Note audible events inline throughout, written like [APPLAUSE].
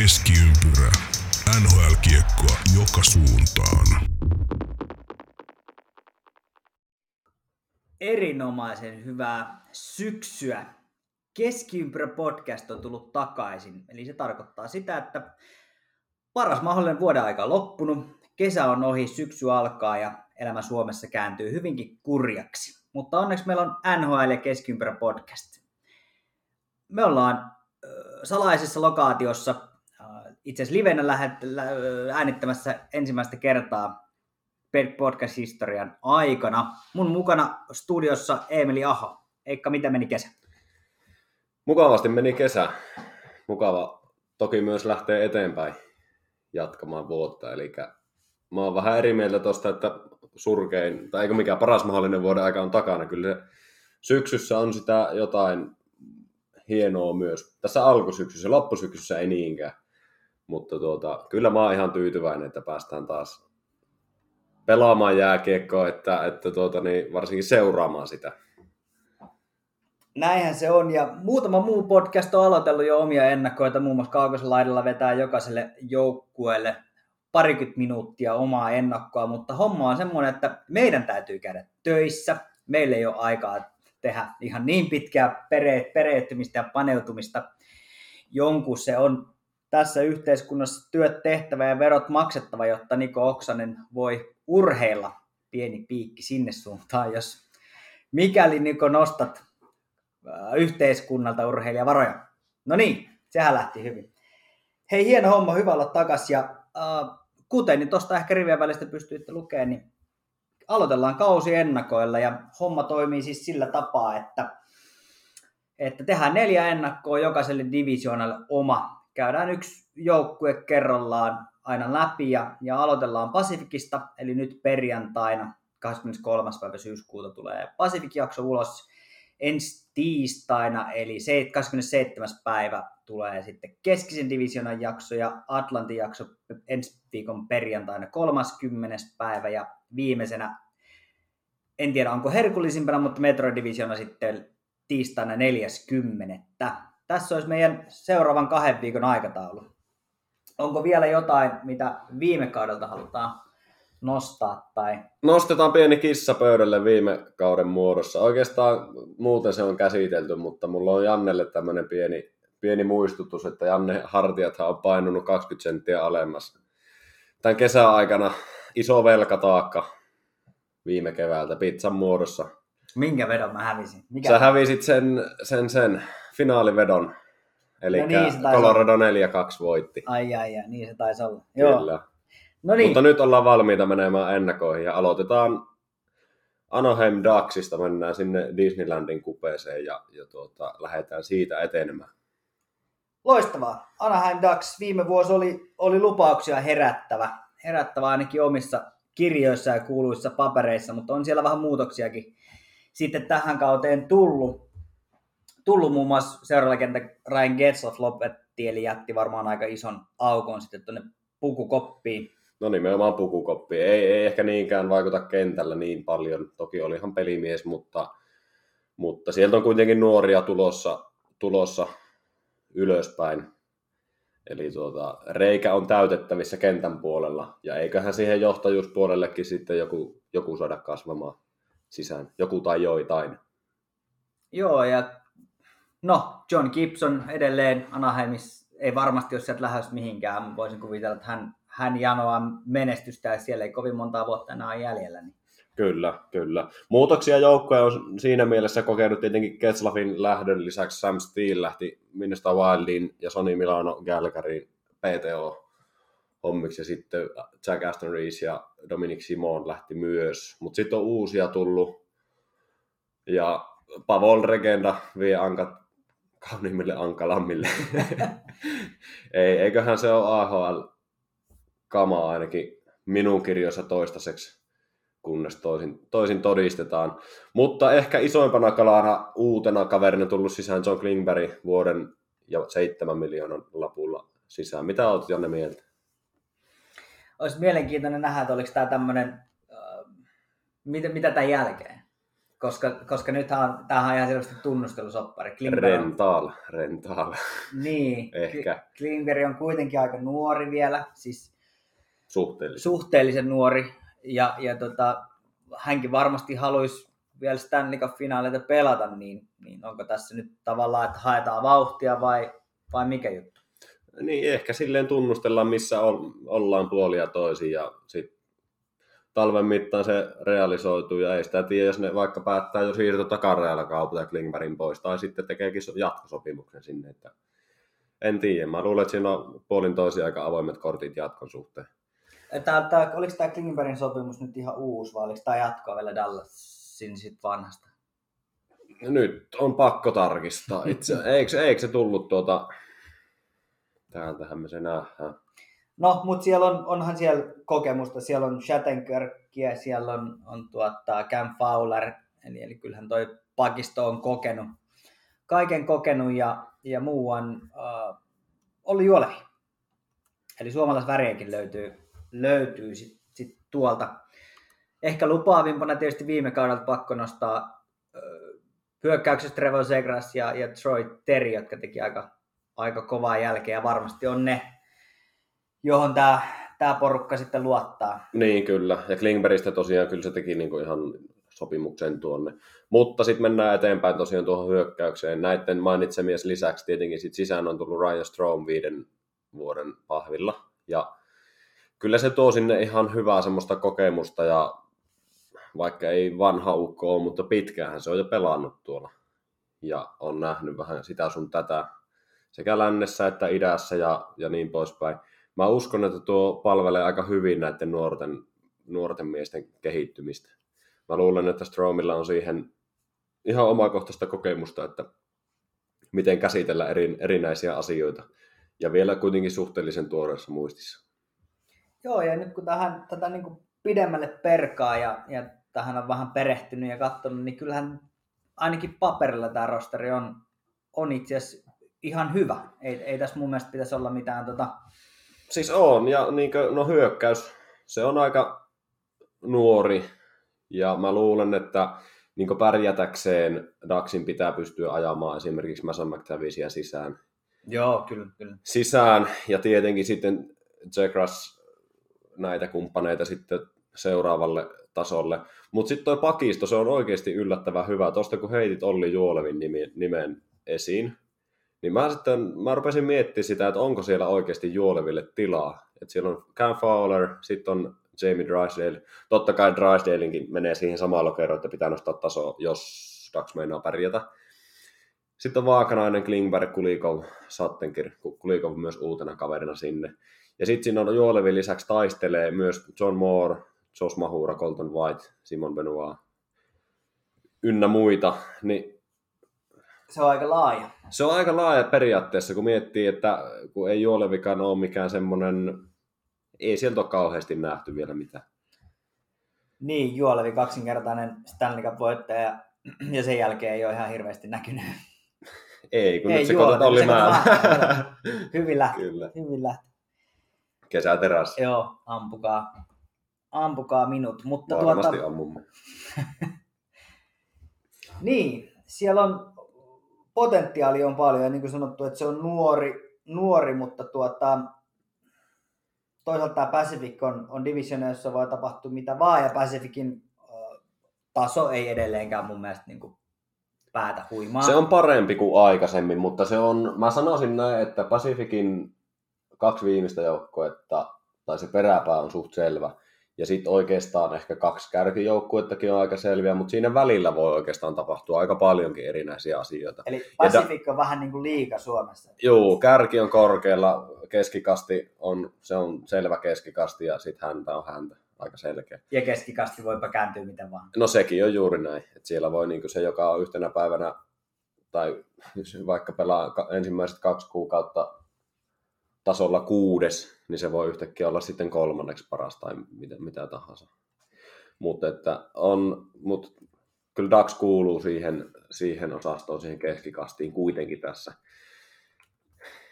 Keskiympyrä. NHL-kiekkoa joka suuntaan. erinomaisen hyvää syksyä. Keskiympyrä podcast on tullut takaisin. Eli se tarkoittaa sitä, että paras mahdollinen vuoden aika on loppunut, kesä on ohi, syksy alkaa ja elämä Suomessa kääntyy hyvinkin kurjaksi. Mutta onneksi meillä on NHL ja Keskiympyrä podcast. Me ollaan salaisessa lokaatiossa itse asiassa livenä lähet, lä, äänittämässä ensimmäistä kertaa podcast-historian aikana. Mun mukana studiossa Emeli Aho. Eikka, mitä meni kesä? Mukavasti meni kesä. Mukava toki myös lähtee eteenpäin jatkamaan vuotta. Eli mä oon vähän eri mieltä tuosta, että surkein, tai eikö mikään paras mahdollinen vuoden aika on takana. Kyllä se syksyssä on sitä jotain hienoa myös. Tässä alkusyksyssä, loppusyksyssä ei niinkään. Mutta tuota, kyllä mä oon ihan tyytyväinen, että päästään taas pelaamaan jääkiekkoa, että, että tuota, niin varsinkin seuraamaan sitä. Näinhän se on, ja muutama muu podcast on aloitellut jo omia ennakkoita, muun muassa Kaukosen laidalla vetää jokaiselle joukkueelle parikymmentä minuuttia omaa ennakkoa, mutta homma on semmoinen, että meidän täytyy käydä töissä, meillä ei ole aikaa tehdä ihan niin pitkää pere- pereyttymistä ja paneutumista. Jonkun se on tässä yhteiskunnassa työt tehtävä ja verot maksettava, jotta Niko Oksanen voi urheilla. Pieni piikki sinne suuntaan, jos mikäli Niko nostat äh, yhteiskunnalta urheilijavaroja. No niin, sehän lähti hyvin. Hei, hieno homma, hyvä olla takas. Ja äh, kuten niin tuosta ehkä rivien välistä pystyitte lukemaan, niin aloitellaan kausi ennakoilla ja homma toimii siis sillä tapaa, että, että tehdään neljä ennakkoa jokaiselle divisioonalle oma. Käydään yksi joukkue kerrallaan aina läpi ja, ja aloitellaan Pasifikista, eli nyt perjantaina 23. päivä syyskuuta tulee Pasifik-jakso ulos. Ensi tiistaina, eli 27. päivä tulee sitten keskisen divisionan jakso ja Atlantin jakso ensi viikon perjantaina 30. päivä ja viimeisenä, en tiedä onko herkullisimpana, mutta Metro Divisiona sitten tiistaina 40. Tässä olisi meidän seuraavan kahden viikon aikataulu onko vielä jotain, mitä viime kaudelta halutaan nostaa? Tai... Nostetaan pieni kissa pöydälle viime kauden muodossa. Oikeastaan muuten se on käsitelty, mutta mulla on Jannelle tämmöinen pieni, pieni muistutus, että Janne hartiathan on painunut 20 senttiä alemmas. Tämän kesän aikana iso velkataakka viime keväältä pizzan muodossa. Minkä vedon mä hävisin? Mikä Sä hävisit sen, sen, sen finaalivedon Eli no niin, Colorado 4-2 voitti. Ai ai ai, niin se taisi olla. Joo. Kyllä. No niin. Mutta nyt ollaan valmiita menemään ennakoihin ja aloitetaan Anaheim Ducksista, mennään sinne Disneylandin kupeeseen ja, ja tuota, lähdetään siitä etenemään. Loistavaa. Anaheim Ducks viime vuosi oli, oli lupauksia herättävä. Herättävä ainakin omissa kirjoissa ja kuuluissa papereissa, mutta on siellä vähän muutoksiakin sitten tähän kauteen tullut tullut muun muassa seuraavalla Ryan Getzlaff lopetti, eli jätti varmaan aika ison aukon sitten tuonne pukukoppiin. No nimenomaan pukukoppi. Ei, ei ehkä niinkään vaikuta kentällä niin paljon. Toki oli ihan pelimies, mutta, mutta sieltä on kuitenkin nuoria tulossa, tulossa ylöspäin. Eli tuota, reikä on täytettävissä kentän puolella. Ja eiköhän siihen johtajuuspuolellekin sitten joku, joku saada kasvamaan sisään. Joku tai joitain. Joo, ja No, John Gibson edelleen Anaheimissa ei varmasti ole sieltä lähes mihinkään. Voisin kuvitella, että hän, hän janoaa menestystä ja siellä ei kovin montaa vuotta enää ole jäljellä. Niin. Kyllä, kyllä. Muutoksia joukkoja on siinä mielessä kokenut tietenkin Ketslafin lähdön lisäksi Sam Steele lähti Minnesota Wildin ja Sony Milano Galgarin PTO hommiksi ja sitten Jack Aston Reese ja Dominic Simon lähti myös. Mutta sitten on uusia tullut ja Pavol Regenda vie ankat kauniimmille ankalammille. [LAUGHS] Ei, eiköhän se ole AHL kamaa ainakin minun kirjoissa toistaiseksi, kunnes toisin, toisin todistetaan. Mutta ehkä isoimpana kalana uutena kaverina tullut sisään John Klingberg vuoden ja seitsemän miljoonan lapulla sisään. Mitä olet Janne mieltä? Olisi mielenkiintoinen nähdä, että oliko tämä tämmöinen, äh, mitä, mitä tämän jälkeen? Koska, koska nythän on, tämähän on ihan selvästi tunnustelusoppari. Klingberg on, Rental, rental. niin, [LAUGHS] Ehkä. Kli- Klingberg on kuitenkin aika nuori vielä, siis Suhteellisesti. suhteellisen nuori, ja, ja tota, hänkin varmasti haluaisi vielä Stanley Cup-finaaleita pelata, niin, niin onko tässä nyt tavallaan, että haetaan vauhtia vai, vai mikä juttu? Niin, ehkä silleen tunnustellaan, missä ol- ollaan puolia toisin ja sitten talven mittaan se realisoituu ja ei sitä tiedä, jos ne vaikka päättää jo siirto takarealla kaupata Klingbergin pois tai sitten tekeekin so- jatkosopimuksen sinne. Että en tiedä. Mä luulen, että siinä on puolin toisia aika avoimet kortit jatkon suhteen. Tää, tää, oliko tämä Klingbergin sopimus nyt ihan uusi vai oliko tämä jatkoa vielä Dallasin sit vanhasta? Nyt on pakko tarkistaa itse. Eikö, eikö se tullut tuota... Täältähän me se nähdään. No, mutta siellä on, onhan siellä kokemusta. Siellä on Shattenkirkkiä, siellä on, on tuota Cam Fowler, eli, eli kyllähän toi pakisto on kokenut, kaiken kokenut ja, ja muu on uh, ollut juolevi. Eli suomalaisväriäkin löytyy, löytyy sit, sit tuolta. Ehkä lupaavimpana tietysti viime kaudelta pakko nostaa uh, hyökkäyksestä Trevor Segras ja, ja Troy Terry, jotka teki aika, aika kovaa jälkeä ja varmasti on ne, johon tämä tää porukka sitten luottaa. Niin, kyllä. Ja Klingbergistä tosiaan kyllä se teki niinku ihan sopimuksen tuonne. Mutta sitten mennään eteenpäin tosiaan tuohon hyökkäykseen. Näiden mainitsemien lisäksi tietenkin sit sisään on tullut Ryan Strom viiden vuoden pahvilla. Ja kyllä se tuo sinne ihan hyvää semmoista kokemusta ja vaikka ei vanha ukko ole, mutta pitkäänhän se on jo pelannut tuolla. Ja on nähnyt vähän sitä sun tätä sekä lännessä että idässä ja, ja niin poispäin. Mä uskon, että tuo palvelee aika hyvin näiden nuorten, nuorten miesten kehittymistä. Mä luulen, että Stromilla on siihen ihan omakohtaista kokemusta, että miten käsitellä eri, erinäisiä asioita. Ja vielä kuitenkin suhteellisen tuoreessa muistissa. Joo, ja nyt kun tähän, tätä niin kuin pidemmälle perkaa ja, ja tähän on vähän perehtynyt ja katsonut, niin kyllähän ainakin paperilla tämä rosteri on, on itse asiassa ihan hyvä. Ei, ei tässä mun mielestä pitäisi olla mitään tota, Siis on, ja niin kuin, no hyökkäys, se on aika nuori, ja mä luulen, että niin pärjätäkseen Daxin pitää pystyä ajamaan esimerkiksi Mason McTavisia sisään. Joo, kyllä, kyllä. Sisään, ja tietenkin sitten Zegras näitä kumppaneita sitten seuraavalle tasolle. Mutta sitten toi pakisto, se on oikeasti yllättävän hyvä. Tuosta kun heitit Olli Juolevin nimen esiin, niin mä sitten mä rupesin miettimään sitä, että onko siellä oikeasti Juoleville tilaa. Et siellä on Cam Fowler, sitten on Jamie Drysdale. Totta kai Drysdalenkin menee siihen samaan lokeroon, että pitää nostaa taso, jos Dax meinaa pärjätä. Sitten on Vaakanainen, Klingberg, Kulikov, Sattenkir, Kulikov myös uutena kaverina sinne. Ja sitten siinä on Juolevin lisäksi taistelee myös John Moore, Josh Mahura, Colton White, Simon Benoit ynnä muita. Niin Se on aika laaja. se on aika laaja periaatteessa, kun miettii, että kun ei Juolevikaan ole mikään semmoinen, ei sieltä ole kauheasti nähty vielä mitään. Niin, Juolevi kaksinkertainen Stanley Cup-voittaja ja sen jälkeen ei ole ihan hirveästi näkynyt. Ei, kun Ei nyt se Juolevi, katsot Olli Määlä. Hyvin lähti. Kyllä. Hyvin lähti. Kesäterässä. Joo, ampukaa, ampukaa minut. Mutta Varmasti tuota, ammumme. [LAUGHS] niin, siellä on potentiaali on paljon ja niin kuin sanottu, että se on nuori, nuori mutta tuota, toisaalta Pacific on, on divisiona, jossa voi tapahtua mitä vaan ja Pacificin taso ei edelleenkään mun mielestä niin kuin päätä huimaa. Se on parempi kuin aikaisemmin, mutta se on, mä sanoisin näin, että Pacificin kaksi viimeistä joukkuetta, tai se peräpää on suht selvä. Ja sitten oikeastaan ehkä kaksi kärkijoukkuettakin on aika selviä, mutta siinä välillä voi oikeastaan tapahtua aika paljonkin erinäisiä asioita. Eli Pacific on vähän niin kuin liika Suomessa. Joo, kärki on korkealla, keskikasti on, se on selvä keskikasti ja sitten häntä on häntä, aika selkeä. Ja keskikasti voipa kääntyä miten vaan. No sekin on juuri näin, että siellä voi niin se, joka on yhtenä päivänä, tai vaikka pelaa ensimmäiset kaksi kuukautta tasolla kuudes, niin se voi yhtäkkiä olla sitten kolmanneksi paras tai mitä, mitä tahansa. Mutta että on, mut kyllä Dax kuuluu siihen, siihen osastoon, siihen keskikastiin kuitenkin tässä.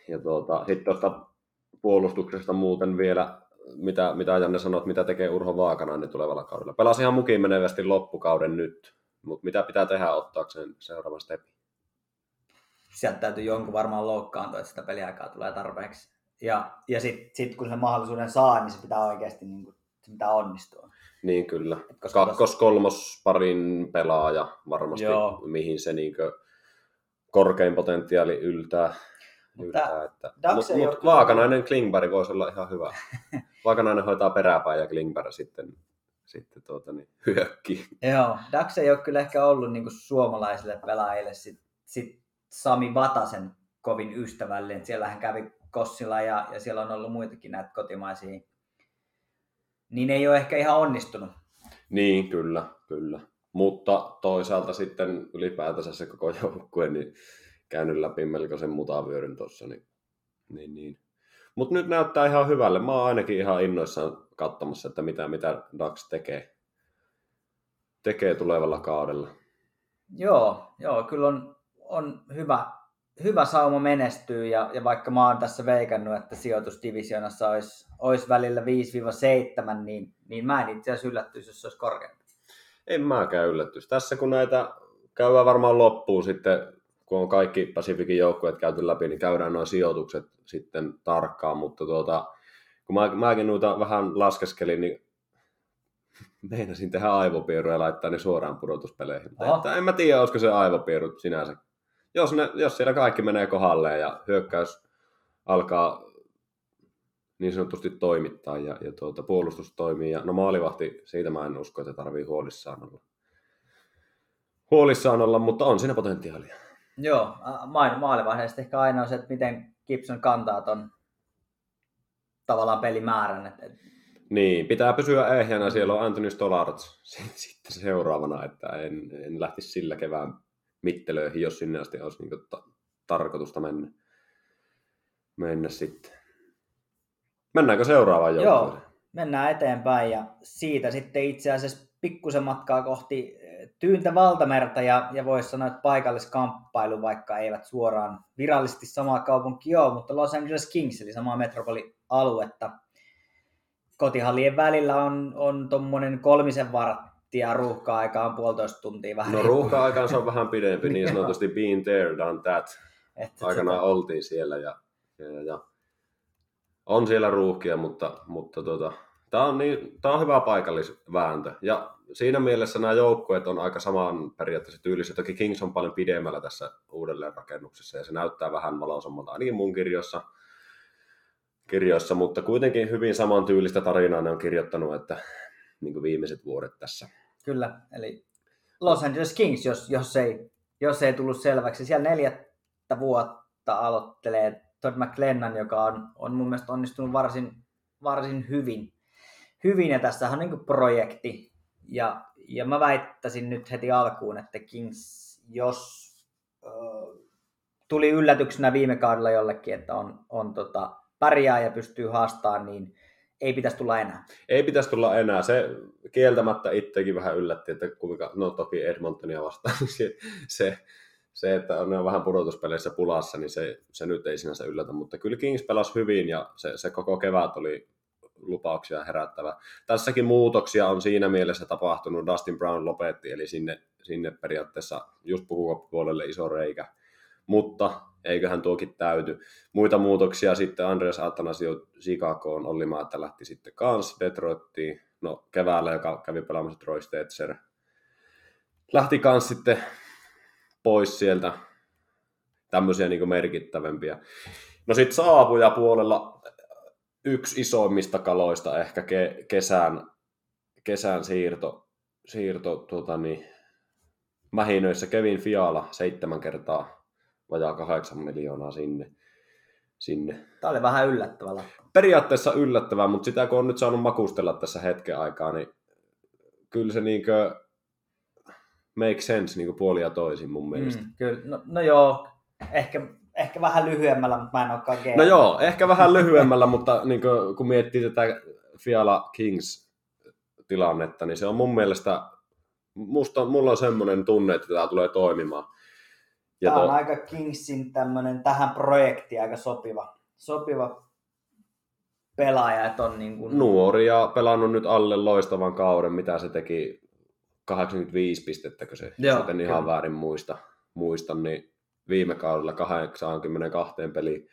Ja tuota, sitten tuosta puolustuksesta muuten vielä, mitä, mitä Janne sanoi, mitä tekee Urho Vaakanainen tulevalla kaudella. Pelasi ihan mukiin menevästi loppukauden nyt, Mutta mitä pitää tehdä ottaakseen seuraavan stepin? Sieltä täytyy jonkun varmaan loukkaantua, että sitä peliaikaa tulee tarpeeksi. Ja, ja sitten sit kun se mahdollisuuden saa, niin se pitää oikeasti niin kuin, se pitää onnistua. Niin kyllä. Koska Kakkos, kolmos parin pelaaja varmasti, Joo. mihin se niinkö korkein potentiaali yltää. Mutta yltää että... Mut, mut ole Vaakanainen Klingberg voisi olla ihan hyvä. [LAUGHS] Vaakanainen hoitaa peräpäin ja Klingberg sitten, sitten tuota, niin, hyökkii. Joo, Dax ei ole kyllä ehkä ollut niin kuin suomalaisille pelaajille sit, sit Sami Vatasen kovin ystävällinen. Siellä hän kävi Kossilla ja, ja siellä on ollut muitakin näitä kotimaisia. Niin ei ole ehkä ihan onnistunut. Niin, kyllä, kyllä. Mutta toisaalta sitten ylipäätänsä se koko joukkue, niin käynyt läpi melkoisen mutavyöryn tuossa. Niin, niin, niin. Mutta nyt näyttää ihan hyvälle. Mä oon ainakin ihan innoissaan katsomassa, että mitä, mitä Dax tekee, tekee tulevalla kaudella. Joo, joo kyllä on, on hyvä, hyvä sauma menestyy ja, ja vaikka mä oon tässä veikannut, että sijoitusdivisionassa olisi, olisi välillä 5-7, niin, niin mä en itse asiassa yllättyisi, jos se olisi korkeampi. En mäkään yllätys. Tässä kun näitä käydään varmaan loppuun sitten, kun on kaikki Pacificin joukkueet käyty läpi, niin käydään nuo sijoitukset sitten tarkkaan, mutta tuota, kun mä, mäkin noita vähän laskeskelin, niin [LAUGHS] meinasin tehdä aivopieruja ja laittaa ne suoraan pudotuspeleihin. Mutta en mä tiedä, olisiko se aivopierut sinänsä. Jos, ne, jos siellä kaikki menee kohdalleen ja hyökkäys alkaa niin sanotusti toimittaa ja, ja tuota, puolustus toimii. Ja, no maalivahti, siitä mä en usko, että tarvii huolissaan olla. Huolissaan olla, mutta on siinä potentiaalia. Joo, main maalivaiheesta ehkä aina on se, että miten Gibson kantaa ton tavallaan pelimäärän. Et, et, Niin, pitää pysyä ehjänä. Siellä on Anthony Stollards [LAUGHS] sitten seuraavana, että en, en lähtisi sillä kevään mittelöihin, jos sinne asti olisi niin ta- tarkoitusta mennä, mennä sitten. Mennäänkö seuraavaan Joo, joukkueeseen? mennään eteenpäin ja siitä sitten itse asiassa pikkusen matkaa kohti eh, tyyntä valtamerta ja, ja voisi sanoa, että paikalliskamppailu, vaikka eivät suoraan virallisesti samaa kaupunkia ole, mutta Los Angeles Kings, eli samaa metropolialuetta. Kotihallien välillä on, on tuommoinen kolmisen varttia ruuhka-aika on puolitoista tuntia vähän. No ruuhka-aikaan se on vähän pidempi, niin [LAUGHS] sanotusti been there, done that. Että Aikanaan tota, oltiin siellä ja, ja, ja on siellä ruuhkia, mutta, mutta tota, tämä on, niin, tää on hyvä paikallisvääntö. Ja siinä mielessä nämä joukkueet on aika saman periaatteessa tyylisiä. Toki Kings on paljon pidemmällä tässä uudelleenrakennuksessa ja se näyttää vähän valoisammalta ainakin mun kirjoissa, kirjoissa, mutta kuitenkin hyvin saman tyylistä tarinaa ne on kirjoittanut, että niin kuin viimeiset vuodet tässä. Kyllä, eli Los Angeles Kings, jos, jos, ei, jos ei tullut selväksi. Siellä neljättä vuotta aloittelee Todd McLennan, joka on, on mun mielestä onnistunut varsin, varsin hyvin. hyvin. Ja tässä on niin projekti. Ja, ja mä väittäisin nyt heti alkuun, että Kings, jos tuli yllätyksenä viime kaudella jollekin, että on, on tota, pärjää ja pystyy haastamaan, niin ei pitäisi tulla enää. Ei pitäisi tulla enää. Se kieltämättä itsekin vähän yllätti, että kuinka, no toki Edmontonia vastaan, [LAUGHS] niin se, se, se, että ne on vähän pudotuspeleissä pulassa, niin se, se nyt ei sinänsä yllätä, mutta kyllä Kings pelasi hyvin ja se, se koko kevät oli lupauksia herättävä. Tässäkin muutoksia on siinä mielessä tapahtunut. Dustin Brown lopetti, eli sinne, sinne periaatteessa just puolelle iso reikä. Mutta eiköhän tuokin täyty. Muita muutoksia sitten Andreas Athanasio Chicagoon, Olli Maatta lähti sitten kans Detroittiin, no keväällä, joka kävi pelaamassa Troy Stetzer. Lähti kans sitten pois sieltä tämmöisiä niin merkittävämpiä. No sitten saapuja puolella yksi isoimmista kaloista ehkä ke- kesän, kesän siirto, siirto tuota niin, mähinöissä Kevin Fiala seitsemän kertaa vajaa kahdeksan miljoonaa sinne. sinne. Tämä oli vähän yllättävällä. Periaatteessa yllättävää, mutta sitä kun on nyt saanut makustella tässä hetken aikaa, niin kyllä se niinkö make sense niin puoli ja toisin mun mielestä. Mm. Mm, kyllä, no, no joo, ehkä, ehkä vähän lyhyemmällä, mutta mä en olekaan GM. No joo, ehkä vähän lyhyemmällä, mutta niin kuin, kun miettii tätä Fiala Kings tilannetta, niin se on mun mielestä, musta, mulla on semmoinen tunne, että tämä tulee toimimaan. Ja Tämä on to... aika Kingsin tämmönen, tähän projektiin aika sopiva, sopiva pelaaja, että on niin kuin... Nuori ja pelannut nyt alle loistavan kauden, mitä se teki 85 pistettä, se, Joo, jos en ihan kyllä. väärin muista, muista, niin viime kaudella 82 peliin.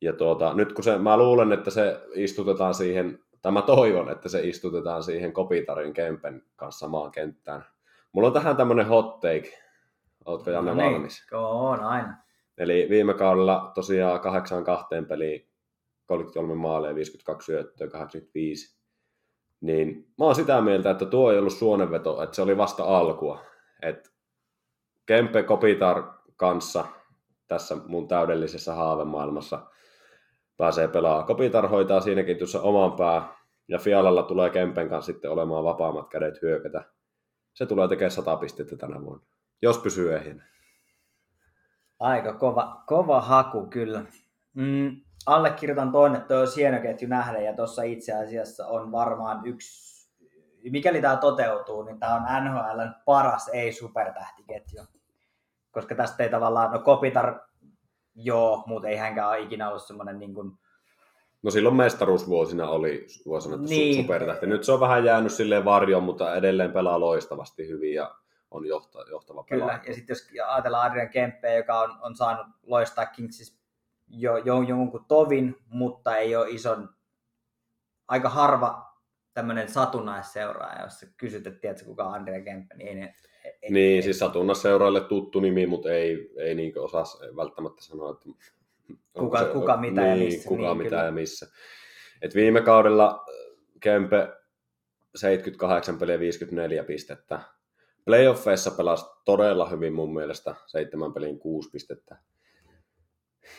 Ja tuota, nyt kun se, mä luulen, että se istutetaan siihen, tai mä toivon, että se istutetaan siihen Kopitarin Kempen kanssa samaan kenttään. Mulla on tähän tämmönen hot take. Ootko Janne niin, valmis? On aina. Eli viime kaudella tosiaan 82 peliin, 33 maalia, 52 syöttöä, 85. Niin mä oon sitä mieltä, että tuo ei ollut suonenveto, että se oli vasta alkua. Et Kempe Kopitar kanssa tässä mun täydellisessä haavemaailmassa pääsee pelaamaan. Kopitar hoitaa siinäkin tuossa oman pää, ja Fialalla tulee Kempen kanssa sitten olemaan vapaammat kädet hyökätä. Se tulee tekemään 100 pistettä tänä vuonna, jos pysyy ehjänä. Aika kova, kova haku kyllä. Mm, allekirjoitan toinen, että tuo olisi hieno ketju nähdä ja tuossa itse asiassa on varmaan yksi, mikäli tämä toteutuu, niin tämä on NHLn paras ei-supertähtiketju. Koska tästä ei tavallaan, no Kopitar, joo, mutta ei hänkään ole ikinä ollut semmoinen niin kuin, No silloin mestaruusvuosina oli, voi sanoa, että niin. supertähti. Nyt se on vähän jäänyt silleen varjoon, mutta edelleen pelaa loistavasti hyvin ja on johta, johtava Kyllä, pelaaja. ja sitten jos ajatellaan Adrian Kemppeä, joka on, on saanut loistaa Kingsissä jo, jo jonkun tovin, mutta ei ole ison, aika harva tämmöinen satunnaisseuraaja, jos sä kysyt, että tiedätkö kuka on Adrian Kempe, niin ei ne... Ei, Niin, ei, siis satunnasseuraille tuttu nimi, mutta ei, ei niin osaa välttämättä sanoa, että Kuka- kuka mitä ja missä, Kuka niin, mitä kyllä. ja missä. Et viime kaudella Kempe 78 peliä 54 pistettä. Playoffeissa pelasi todella hyvin mun mielestä, seitsemän pelin kuusi pistettä.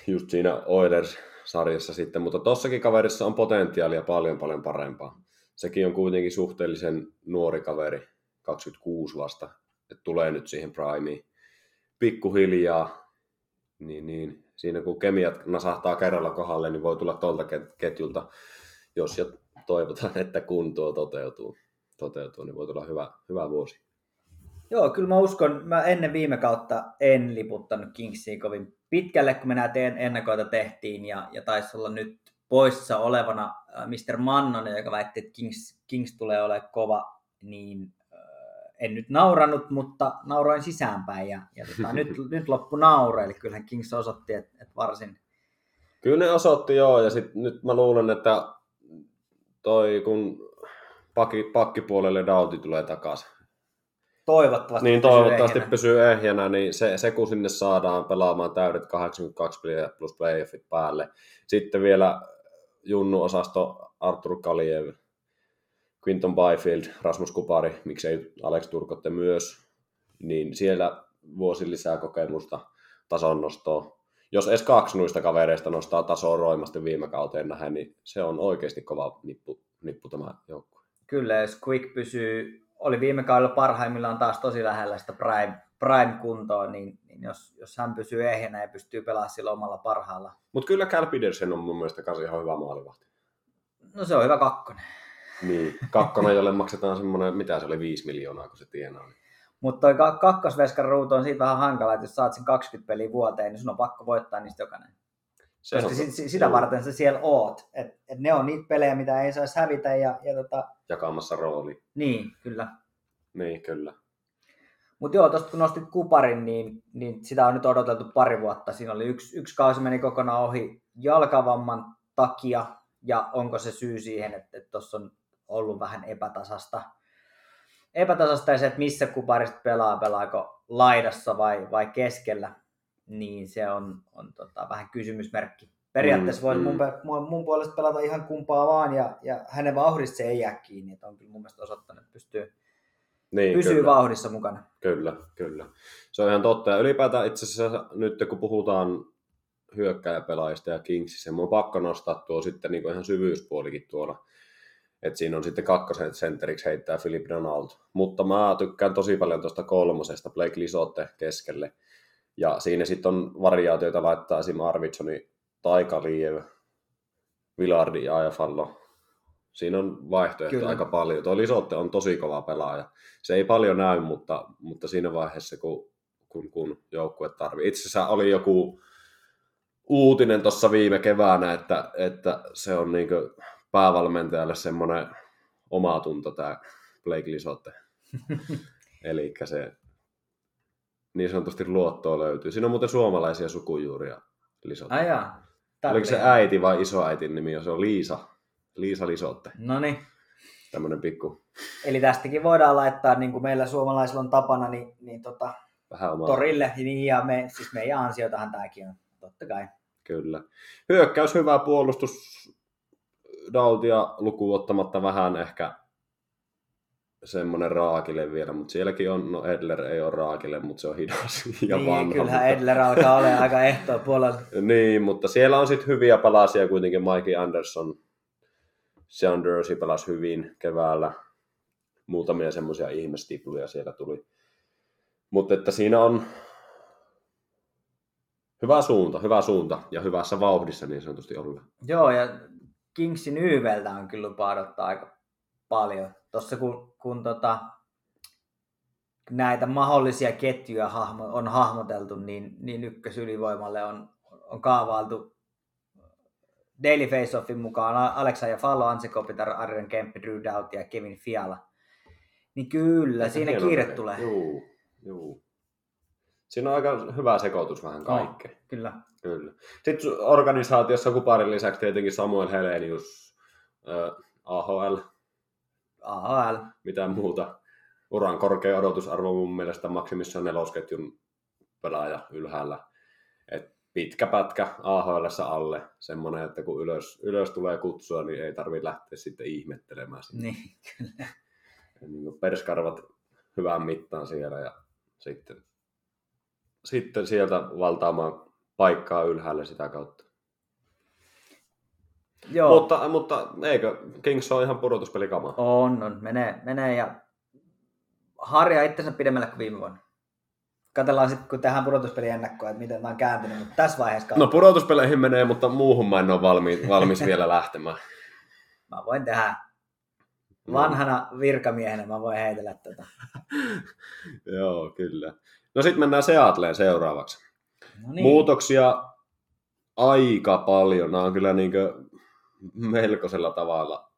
Just siinä Oilers-sarjassa sitten, mutta tossakin kaverissa on potentiaalia paljon paljon parempaa. Sekin on kuitenkin suhteellisen nuori kaveri, 26 vasta, että tulee nyt siihen primeen pikkuhiljaa, niin, niin siinä kun kemiat nasahtaa kerralla kohdalle, niin voi tulla tuolta ket- ketjulta, jos ja toivotaan, että kun tuo toteutuu, toteutuu niin voi tulla hyvä, hyvä vuosi. Joo, kyllä mä uskon, mä ennen viime kautta en liputtanut Kingsiin kovin pitkälle, kun me näitä en- ennakoita tehtiin, ja, ja taisi olla nyt poissa olevana äh, Mr. Mannonen, joka väitti, että Kings, Kings tulee olemaan kova, niin äh, en nyt nauranut, mutta nauroin sisäänpäin, ja, ja tota, [LAUGHS] nyt, nyt loppu nauro, eli kyllähän Kings osoitti, että, että varsin, Kyllä ne osoitti joo, ja sit nyt mä luulen, että toi kun pakki, pakkipuolelle Dauti tulee takaisin, toivottavasti niin pysyy toivottavasti ehjänä. pysyy ehjänä, niin se, se kun sinne saadaan pelaamaan täydet 82 peliä plus playoffit päälle. Sitten vielä Junnu-osasto Artur Kaliev, Quinton Byfield, Rasmus Kupari, miksei Alex Turkotte myös, niin siellä vuosi lisää kokemusta, tason nostoa. Jos edes kaksi noista kavereista nostaa tasoa roimasti viime kauteen nähden, niin se on oikeasti kova nippu, nippu tämä joukkue. Kyllä, jos Quick pysyy, oli viime kaudella parhaimmillaan taas tosi lähellä sitä prime, prime-kuntoa, niin, niin jos, jos hän pysyy ehjänä ja pystyy pelaamaan sillä omalla parhaalla, Mutta kyllä Cal Petersen on mun mielestä kanssa ihan hyvä maalivahti. no se on hyvä kakkonen. Niin, kakkonen, jolle maksetaan semmoinen, mitä se oli, 5 miljoonaa, kun se tienaa. Niin. Mutta toi ka- kakkosveskan ruutu on siitä vähän hankala, että jos saat sen 20 peliä vuoteen, niin sun on pakko voittaa niistä jokainen. Se Koska on si- si- sitä varten sä siellä oot. Et, et ne on niitä pelejä, mitä ei saisi hävitä. Ja, ja tota, jakamassa rooli. niin, kyllä. Niin, kyllä. Mutta joo, tuosta kun nostit Kuparin, niin, niin sitä on nyt odoteltu pari vuotta. Siinä oli yksi, yksi kausi meni kokonaan ohi jalkavamman takia, ja onko se syy siihen, että tuossa on ollut vähän epätasasta, epätasasta ja se, että missä Kuparista pelaa, pelaako laidassa vai, vai keskellä, niin se on, on tota, vähän kysymysmerkki. Periaatteessa Mm, voisi mm. mun, mun, puolesta pelata ihan kumpaa vaan, ja, ja hänen vauhdista se ei jää kiinni, että on kyllä mun mielestä osoittanut, että pystyy, Niin, pysyy kyllä. vauhdissa mukana. Kyllä, kyllä. Se on ihan totta. Ja ylipäätään itse asiassa nyt kun puhutaan hyökkäjäpelaajista ja Kingsissa, mun on pakko nostaa tuo sitten niin ihan syvyyspuolikin tuolla. että siinä on sitten kakkosen sentteriksi heittää Philip Donald. Mutta mä tykkään tosi paljon tuosta kolmosesta, Blake Lisotte keskelle. Ja siinä sitten on variaatioita laittaa esim. Arvitsoni, Taika Liev, Villardi ja Ajafallo. Siinä on vaihtoehtoja Kyllä. aika paljon. Tuo Lisotte on tosi kova pelaaja. Se ei paljon näy, mutta, mutta siinä vaiheessa, kun, kun, kun joukkue tarvii. Itse asiassa oli joku uutinen tuossa viime keväänä, että, että se on niin päävalmentajalle semmoinen omatunto tämä Blake Lisotte. [LAUGHS] Eli se niin sanotusti luottoa löytyy. Siinä on muuten suomalaisia sukujuuria Lisotte. Ai jaa. Oliko se äiti vai isoäitin nimi? Se on Liisa. Liisa Lisotte. No niin. Tämmönen pikku Eli tästäkin voidaan laittaa, niin kuin meillä suomalaisilla on tapana, niin, niin tota, vähän oma. torille. Niin, ja me, siis meidän ansiotahan tämäkin on, totta kai. Kyllä. Hyökkäys, hyvä puolustus. Dautia lukuun ottamatta vähän ehkä semmoinen raakille vielä, mutta sielläkin on, no Edler ei ole raakille, mutta se on hidas [LAUGHS] ja niin, vanha. kyllähän mutta... Edler alkaa olla aika ehtoa puolella. [LAUGHS] Niin, mutta siellä on sitten hyviä palasia kuitenkin. Mikey Anderson, Sandersi pelasi hyvin keväällä. Muutamia semmoisia ihmestipluja siellä tuli. Mutta että siinä on hyvä suunta, hyvä suunta ja hyvässä vauhdissa niin sanotusti olla. Joo, ja Kingsin YVltä on kyllä lupa odottaa aika paljon. Tuossa kun, kun tota, näitä mahdollisia ketjuja hahmo, on hahmoteltu, niin, niin ykkösylivoimalle on, on kaavailtu Daily Face-Offin mukaan Alexa ja Fallo, Anse Kopitar, Arjen Kempi, Drew Doubt ja Kevin Fiala. Niin kyllä, Aika siinä kiire peli. tulee. Juu, juu. Siinä on aika hyvä sekoitus vähän kaikkea. Kyllä. Kyllä. Sitten organisaatiossa kuparin lisäksi tietenkin Samuel Helenius, äh, AHL, AHL. mitään muuta. Uran korkea odotusarvo mun mielestä maksimissaan nelosketjun pelaaja ylhäällä. Et pitkä pätkä AHL alle, semmoinen, että kun ylös, ylös tulee kutsua, niin ei tarvitse lähteä sitten ihmettelemään sinne. Niin, kyllä. niin perskarvat hyvään mittaan siellä ja sitten, sitten sieltä valtaamaan paikkaa ylhäälle sitä kautta. Joo. Mutta, mutta eikö Kings ole ihan pudotuspelikama? On, on. Menee, menee ja harjaa itsensä pidemmälle kuin viime vuonna. Katellaan sitten, kun tehdään pudotuspeliennakkoa, että miten tämä on kääntynyt, mutta tässä vaiheessa No kautta pudotuspeleihin menee, mutta muuhun mä en ole valmi, valmis vielä lähtemään. [LAUGHS] mä voin tehdä vanhana virkamiehenä, mä voin heitellä tätä. [LAUGHS] Joo, kyllä. No sitten mennään Seattleen seuraavaksi. No niin. Muutoksia aika paljon. Nämä on kyllä niin melkoisella tavalla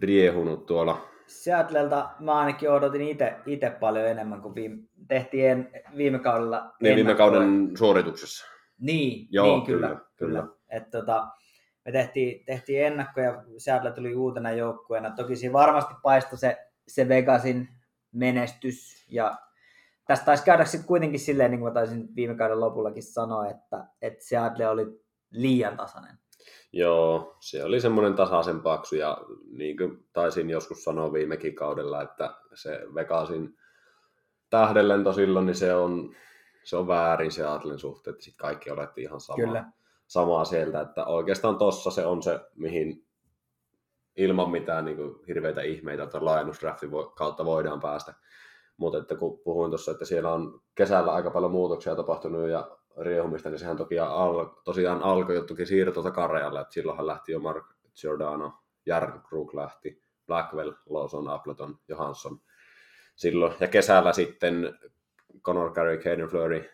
riehunut tuolla. Seattlelta mä ainakin odotin itse paljon enemmän kuin viime, tehtiin en, viime kaudella. Niin viime kauden suorituksessa. Niin, Joo, niin kyllä. kyllä, kyllä. kyllä. Et tota, me tehtiin, tehtiin ennakkoja, Seattle tuli uutena joukkueena. Toki siinä varmasti paistoi se, se Vegasin menestys. Ja tästä taisi käydä sitten kuitenkin silleen, niin kuin mä taisin viime kauden lopullakin sanoa, että, että Seattle oli liian tasainen. Joo, se oli semmoinen tasaisen paksu ja niin kuin taisin joskus sanoa viimekin kaudella, että se Vegasin tähdenlento silloin, niin se on, se on väärin se Atlen suhteen, että sitten kaikki oletti ihan samaa, Kyllä. samaa sieltä, että oikeastaan tossa se on se, mihin ilman mitään niin kuin hirveitä ihmeitä tai laajennusdraftin kautta voidaan päästä. Mutta että kun puhuin tuossa, että siellä on kesällä aika paljon muutoksia tapahtunut ja riehumista, niin sehän toki al- tosiaan alkoi toki siirto takarajalle, että silloinhan lähti jo Mark Giordano, Järnkrug lähti, Blackwell, Lawson, Appleton, Johansson silloin. Ja kesällä sitten Conor Carrick, Hayden Fleury,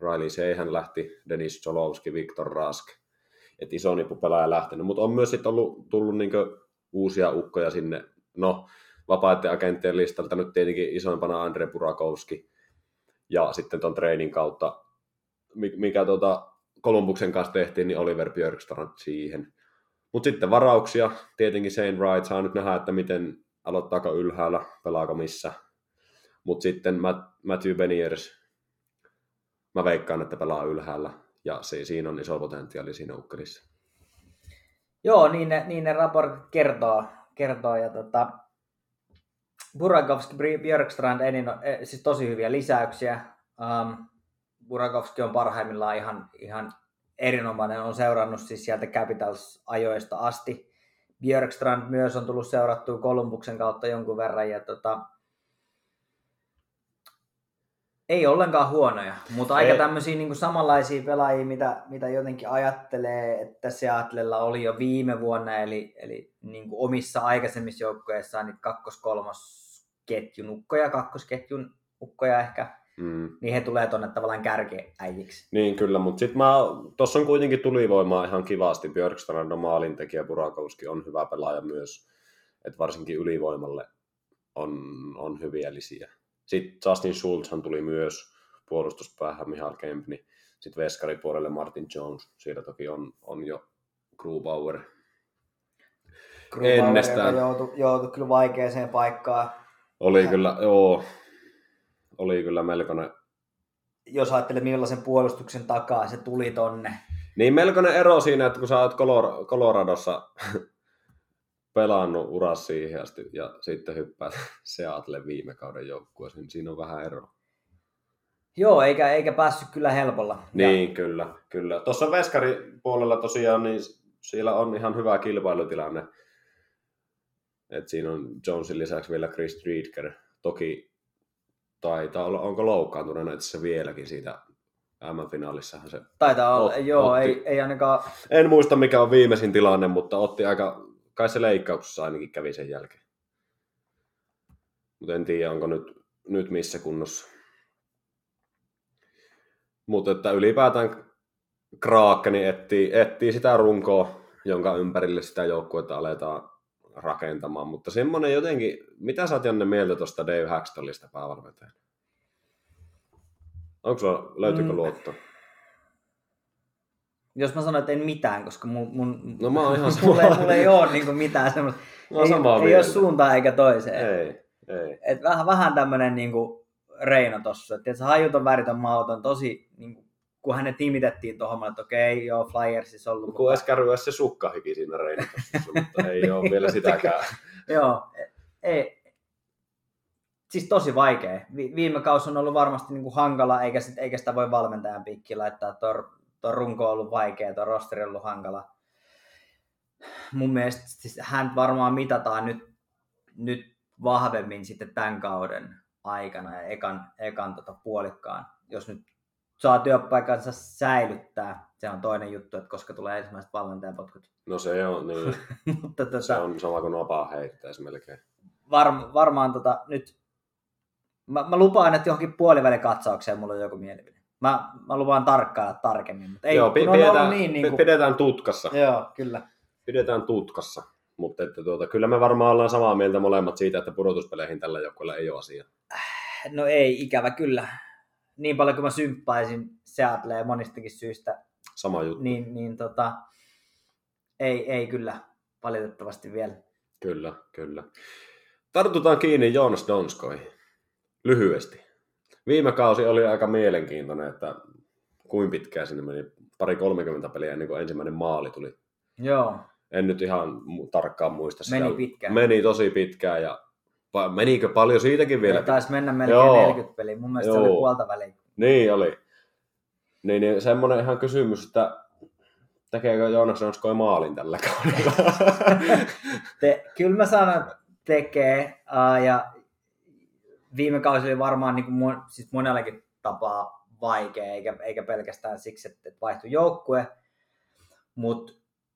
Riley Seihän lähti, Denis Jolovski, Viktor Rask. Et iso nippu pelaaja lähtenyt, mutta on myös sitten ollut, tullut niinku uusia ukkoja sinne. No, vapaiden agenttien listalta nyt tietenkin isoimpana Andre Burakovski. Ja sitten tuon treenin kautta, mikä tuota Kolumbuksen kanssa tehtiin, niin Oliver Björkstrand siihen. Mutta sitten varauksia, tietenkin Shane Wright, saa nyt nähdä, että miten aloittaako ylhäällä, pelaako missä. Mutta sitten Matt- Matthew Beniers, mä veikkaan, että pelaa ylhäällä. Ja se, siinä on iso potentiaali siinä ukkelissa. Joo, niin ne, niin ne raportit kertoo. kertoo ja tota, Burakovski, Björkstrand, Enin, eh, siis tosi hyviä lisäyksiä. Um, Burakovski on parhaimmillaan ihan, ihan erinomainen, on seurannut siis sieltä Capitals-ajoista asti. Björkstrand myös on tullut seurattua Kolumbuksen kautta jonkun verran ja tota, ei ollenkaan huonoja, mutta aika Ei. tämmöisiä niin samanlaisia pelaajia, mitä, mitä jotenkin ajattelee, että Seattlella oli jo viime vuonna, eli, eli niin kuin omissa aikaisemmissa joukkueissaan niitä kakkos-kolmosketjun ukkoja, kakkosketjun ukkoja ehkä, Mm. niin he tulee tuonne tavallaan kärkeäjiksi. Niin kyllä, mutta sitten mä, tossa on kuitenkin tulivoimaa ihan kivasti. Björkstrand on maalintekijä, Burakovski on hyvä pelaaja myös, että varsinkin ylivoimalle on, on hyviä lisiä. Sitten Justin Schultzhan tuli myös puolustuspäähän Mihail Kempni. Sitten veskaripuolelle Martin Jones. Siitä toki on, on jo Grubauer. Grubauer, Ennestään. joutui, joutui kyllä vaikeaseen paikkaan. Oli kyllä, joo, oli kyllä melkoinen, Jos ajattelee millaisen puolustuksen takaa se tuli tonne. niin melkoinen ero siinä, että kun sä oot Color- Coloradossa [LAUGHS] pelannut uras siihen asti ja sitten hyppäät [LAUGHS] Seattle viime kauden joukkueeseen, niin siinä on vähän ero. Joo, eikä, eikä päässyt kyllä helpolla. Niin, kyllä, kyllä. Tuossa veskaripuolella tosiaan, niin siellä on ihan hyvä kilpailutilanne. Et siinä on Jonesin lisäksi vielä Chris Driedger. Toki taitaa olla, onko loukkaantuneena itse vieläkin siitä M-finaalissahan se. Taitaa olla, Ot- joo, otti. ei, ei ainakaan, En muista mikä on viimeisin tilanne, mutta otti aika, kai se leikkauksessa ainakin kävi sen jälkeen. Mutta en tiedä, onko nyt, nyt missä kunnossa. Mutta että ylipäätään Krakeni etsii, etsii sitä runkoa, jonka ympärille sitä joukkuetta aletaan rakentamaan. Mutta semmoinen jotenkin, mitä sä oot Janne mieltä tuosta Dave Hackstallista päävalmentajana? Onko sulla, löytyykö Mm. luotto? jos mä sanon, että en mitään, koska mun, mun, No mä oon ihan samaa. [LAUGHS] mulla ei ole niin mitään semmoista, ei, samaa ei ole mieltä. suuntaa eikä toiseen. Ei, ei. Et vähän, vähän tämmönen niinku Reino tossa, että se hajuton väritön mauton tosi, niinku, kun hänet nimitettiin tuohon, että okei, joo, Flyersissa ollut. Kun edes kärryä se sukkahiki siinä reinatossa, [LAUGHS] mutta ei ole vielä sitäkään. [LAUGHS] Joo, ei, siis tosi vaikea. Vi- viime kausi on ollut varmasti niinku hankala, eikä, sit, eikä sitä voi valmentajan piikki laittaa. Tuo, tuo runko on ollut vaikea, tuo rosteri on ollut hankala. Mun mielestä siis hän varmaan mitataan nyt, nyt vahvemmin sitten tämän kauden aikana ja ekan, ekan tota puolikkaan. Jos nyt saa työpaikansa säilyttää, se on toinen juttu, että koska tulee ensimmäiset valmentajapotkut. No se on, niin, [LAUGHS] Mutta tota, se on sama kuin nopaa heittäisi melkein. varm, varmaan tota, nyt, mä, mä lupaan, että johonkin puolivälikatsaukseen mulla on joku mielipide. Mä, mä lupaan tarkkailla tarkemmin, mutta ei, Joo, ollut pidetään, niin, niin kuin, pidetään tutkassa. Joo, kyllä. Pidetään tutkassa. Mutta että tuota, kyllä me varmaan ollaan samaa mieltä molemmat siitä, että pudotuspeleihin tällä joukkueella ei ole asiaa. No ei, ikävä kyllä. Niin paljon kuin mä symppaisin Seattleen monistakin syistä, Sama juttu. niin, niin tota, ei, ei kyllä valitettavasti vielä. Kyllä, kyllä. Tartutaan kiinni Joonas Donskoihin. Lyhyesti. Viime kausi oli aika mielenkiintoinen, että kuin pitkään sinne meni pari 30 peliä ennen kuin ensimmäinen maali tuli. Joo, En nyt ihan tarkkaan muista sitä. Meni pitkään. Meni tosi pitkään ja pa- menikö paljon siitäkin vielä? vielä taisi mennä melkein Joo. 40 peliä. Mun mielestä se Joo. oli puolta väliin. Niin oli. Niin, niin semmoinen ihan kysymys, että tekeekö Joonas Donskoi maalin tällä kaudella? [LAUGHS] Te, kyllä mä sanon, että tekee. Uh, ja viime kausi oli varmaan niin kuin mon, siis monellakin tapaa vaikea, eikä, eikä pelkästään siksi, että että vaihtui joukkue. Mutta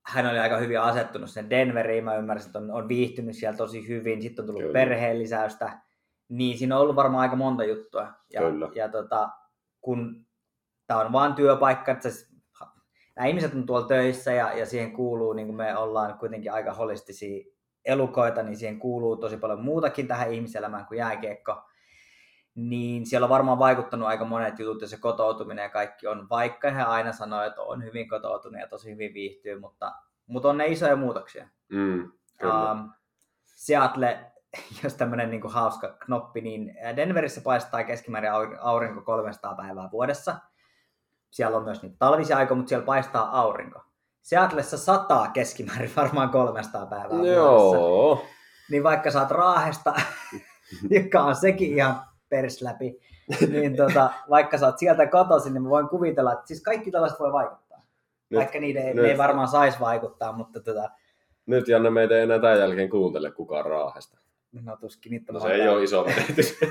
hän oli aika hyvin asettunut sen Denveriin. Mä ymmärsin, että on, on viihtynyt siellä tosi hyvin. Sitten on tullut Kyllä. perheen lisäystä. Niin siinä on ollut varmaan aika monta juttua. Ja, Kyllä. ja tota, kun tämä on vaan työpaikka, että se, nämä ihmiset on tuolla töissä ja, ja siihen kuuluu, niin kuin me ollaan kuitenkin aika holistisia elukoita, niin siihen kuuluu tosi paljon muutakin tähän ihmiselämään kuin jääkiekko. Niin siellä on varmaan vaikuttanut aika monet jutut ja se kotoutuminen ja kaikki on, vaikka he aina sanoo, että on hyvin kotoutunut ja tosi hyvin viihtyy, mutta, mutta on ne isoja muutoksia. mm, kyllä. Um, Seattle, [LAUGHS] jos tämmöinen niin hauska knoppi, niin Denverissä paistaa keskimäärin aur- aurinko 300 päivää vuodessa. Siellä on myös niitä talvisia aikoja, mutta siellä paistaa aurinko. Seattlessa sataa keskimäärin varmaan 300 päivää vuodessa. Joo. Niin vaikka saat Raahesta, [LAUGHS] joka on sekin ihan pers läpi, niin tota, vaikka sä oot sieltä kotoisin, niin mä voin kuvitella, että siis kaikki tällaiset voi vaikuttaa. Nyt, Vaikka niiden ei, nyt- ei varmaan saisi vaikuttaa, mutta tota, nyt Janne meitä ei enää tämän jälkeen kuuntele kukaan raahesta. no tuskin niitä No se ei ole iso menetys. [LAUGHS]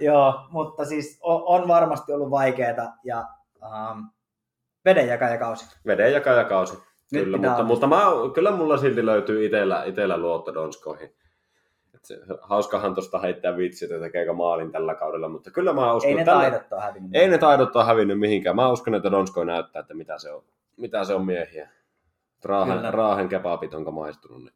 Joo, mutta siis on, on varmasti ollut vaikeaa ja um, vedenjakajakausi. Vedenjakajakausi. Nyt Kyllä, mutta, mutta mä, kyllä mulla silti löytyy itellä, itellä luotto Donskoihin. Et se, hauskahan tuosta heittää vitsi, että tekeekö maalin tällä kaudella, mutta kyllä mä uskon, Ei ne tällä- taidot ole hävinnyt. ei ne taidot ole hävinnyt mihinkään. Mä uskon, että Donskoi näyttää, että mitä se on, mitä se on miehiä. Raahen, Kyllä. raahen kebabit onko maistunut. Niin.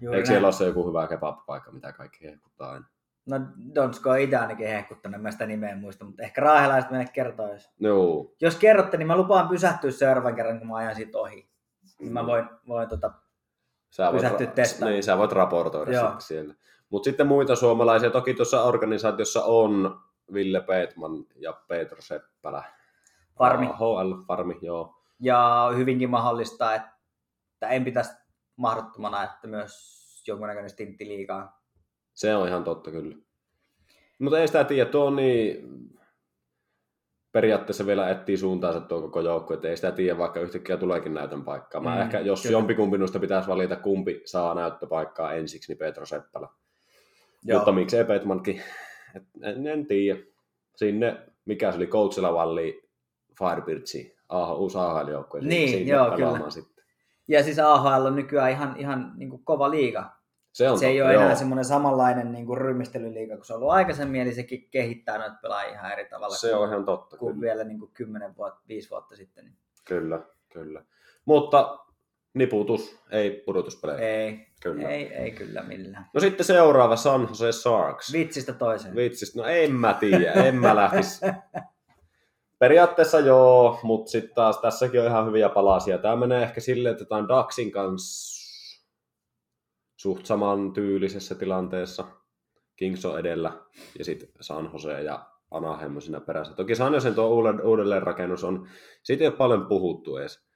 Juuri Eikö näin. siellä ole se joku hyvä kebab-paikka, mitä kaikki hehkuttaa aina? No Donsko on itse ainakin hehkuttanut, mä sitä nimeä muista, mutta ehkä raahelaiset meille kertoo, jos... Joo, Jos kerrotte, niin mä lupaan pysähtyä seuraavan kerran, kun mä ajan siitä ohi. Niin mä voin, voin tota... sä voit, ra- niin, sä voit raportoida Joo. siellä. Mutta sitten muita suomalaisia, toki tuossa organisaatiossa on Ville Peetman ja Petro Seppälä. Farmi. HL Farmi, joo. Ja hyvinkin mahdollista, että en pitäisi mahdottomana, että myös jonkunnäköinen stintti liikaa. Se on ihan totta kyllä. Mutta ei sitä tiedä, tuo on niin periaatteessa vielä etsii suuntaansa tuo koko joukko, että ei sitä tiedä, vaikka yhtäkkiä tuleekin näytön paikkaa. Mä Mm, ehkä, jos kyllä. jompikumpi noista pitäisi valita, kumpi saa näyttöpaikkaa ensiksi, niin Petro Seppälä. Joo. Mutta miksei Petmankin? Et en, en tiedä. Sinne, mikä se oli, Coachella valli Firebirdziin, AH, uusi AHL-joukkue. Niin, sinne joo, kyllä. Sitten. Ja siis AHL on nykyään ihan, ihan niin kuin kova liiga. Se on se ei ole enää semmoinen samanlainen niin kuin ryhmistelyliiga kuin se on ollut aikaisemmin, eli sekin kehittää noita pelaajia ihan eri tavalla Se kuin, on ihan totta, kuin kyllä. vielä niin kuin 10 vuotta, 5 vuotta sitten. Niin Kyllä, kyllä. Mutta niputus, ei pudotuspeleihin. ei, Kyllä. ei, ei kyllä millään. No sitten seuraava San Jose Sharks. Vitsistä toiseen. Vitsistä, no en mä tiedä, en mä lähtis. Periaatteessa joo, mutta sitten taas tässäkin on ihan hyviä palasia. Tämä menee ehkä silleen, että on Daxin kanssa suht saman tyylisessä tilanteessa. Kings on edellä ja sitten San Jose ja Anaheim siinä perässä. Toki San Josen tuo uudelleenrakennus on, siitä ei ole paljon puhuttu edes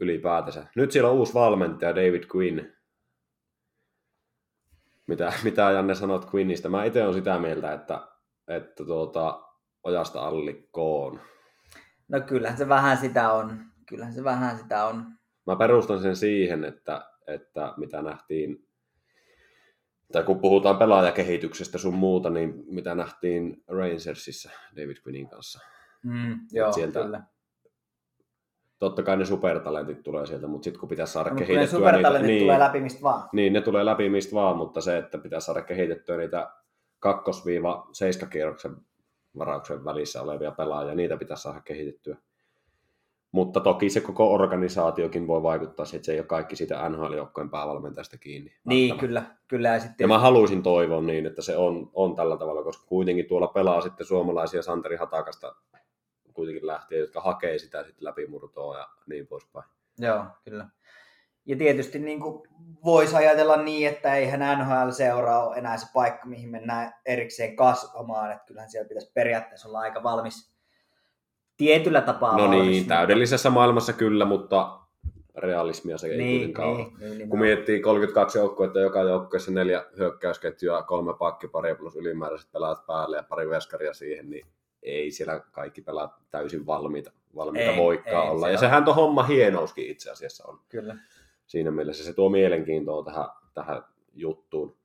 ylipäätänsä. Nyt siellä on uusi valmentaja David Quinn. Mitä, mitä Janne sanot Quinnistä? Mä itse olen sitä mieltä, että, että tuota, ojasta allikkoon. No kyllähän se vähän sitä on. Kyllähän se vähän sitä on. Mä perustan sen siihen, että, että mitä nähtiin, tai kun puhutaan pelaajakehityksestä sun muuta, niin mitä nähtiin Rangersissa David Quinnin kanssa. Mm, joo, sieltä- kyllä. Totta kai ne supertalentit tulee sieltä, mutta sitten kun pitäisi saada No, kun ne kehitettyä niitä, niin, tulee läpi mistä vaan. niin ne tulee läpi mistä vaan, mutta se, että pitäisi saada kehitettyä niitä 2-7 kierroksen varauksen välissä olevia pelaajia, niitä pitäisi saada kehitettyä. Mutta toki se koko organisaatiokin voi vaikuttaa siihen, että se ei ole kaikki siitä NHL-joukkojen päävalmentajasta kiinni. Niin, välttämättä. kyllä. kyllä. Ja, sitten Ja mä haluaisin toivoa niin, että se on, on tällä tavalla, koska kuitenkin tuolla pelaa sitten suomalaisia Santeri Hatakasta kuitenkin lähtien, jotka hakee sitä sitten läpimurtoa ja niin poispäin. Joo, kyllä. Ja tietysti niin voisi ajatella niin, että eihän NHL-seura ole enää se paikka, mihin mennään erikseen kasvamaan. Että kyllähän siellä pitäisi periaatteessa olla aika valmis tietyllä tapaa No niin, mutta- täydellisessä maailmassa kyllä, mutta realismia se ei Niin, kuitenkaan ole. niin, niin, Kun miettii 32 joukkuetta, joka joukkueessa neljä hyökkäysketjua, kolme pakkiparia plus ylimääräiset pelaat päälle ja pari veskaria siihen, niin ei siellä kaikki pelaat täysin valmiita, valmiita Ei, voikaan ei, olla. se Ja on- sehän tuon homma hienouskin itse asiassa on. Kyllä. Siinä mielessä se tuo mielenkiintoa tähän, tähän juttuun.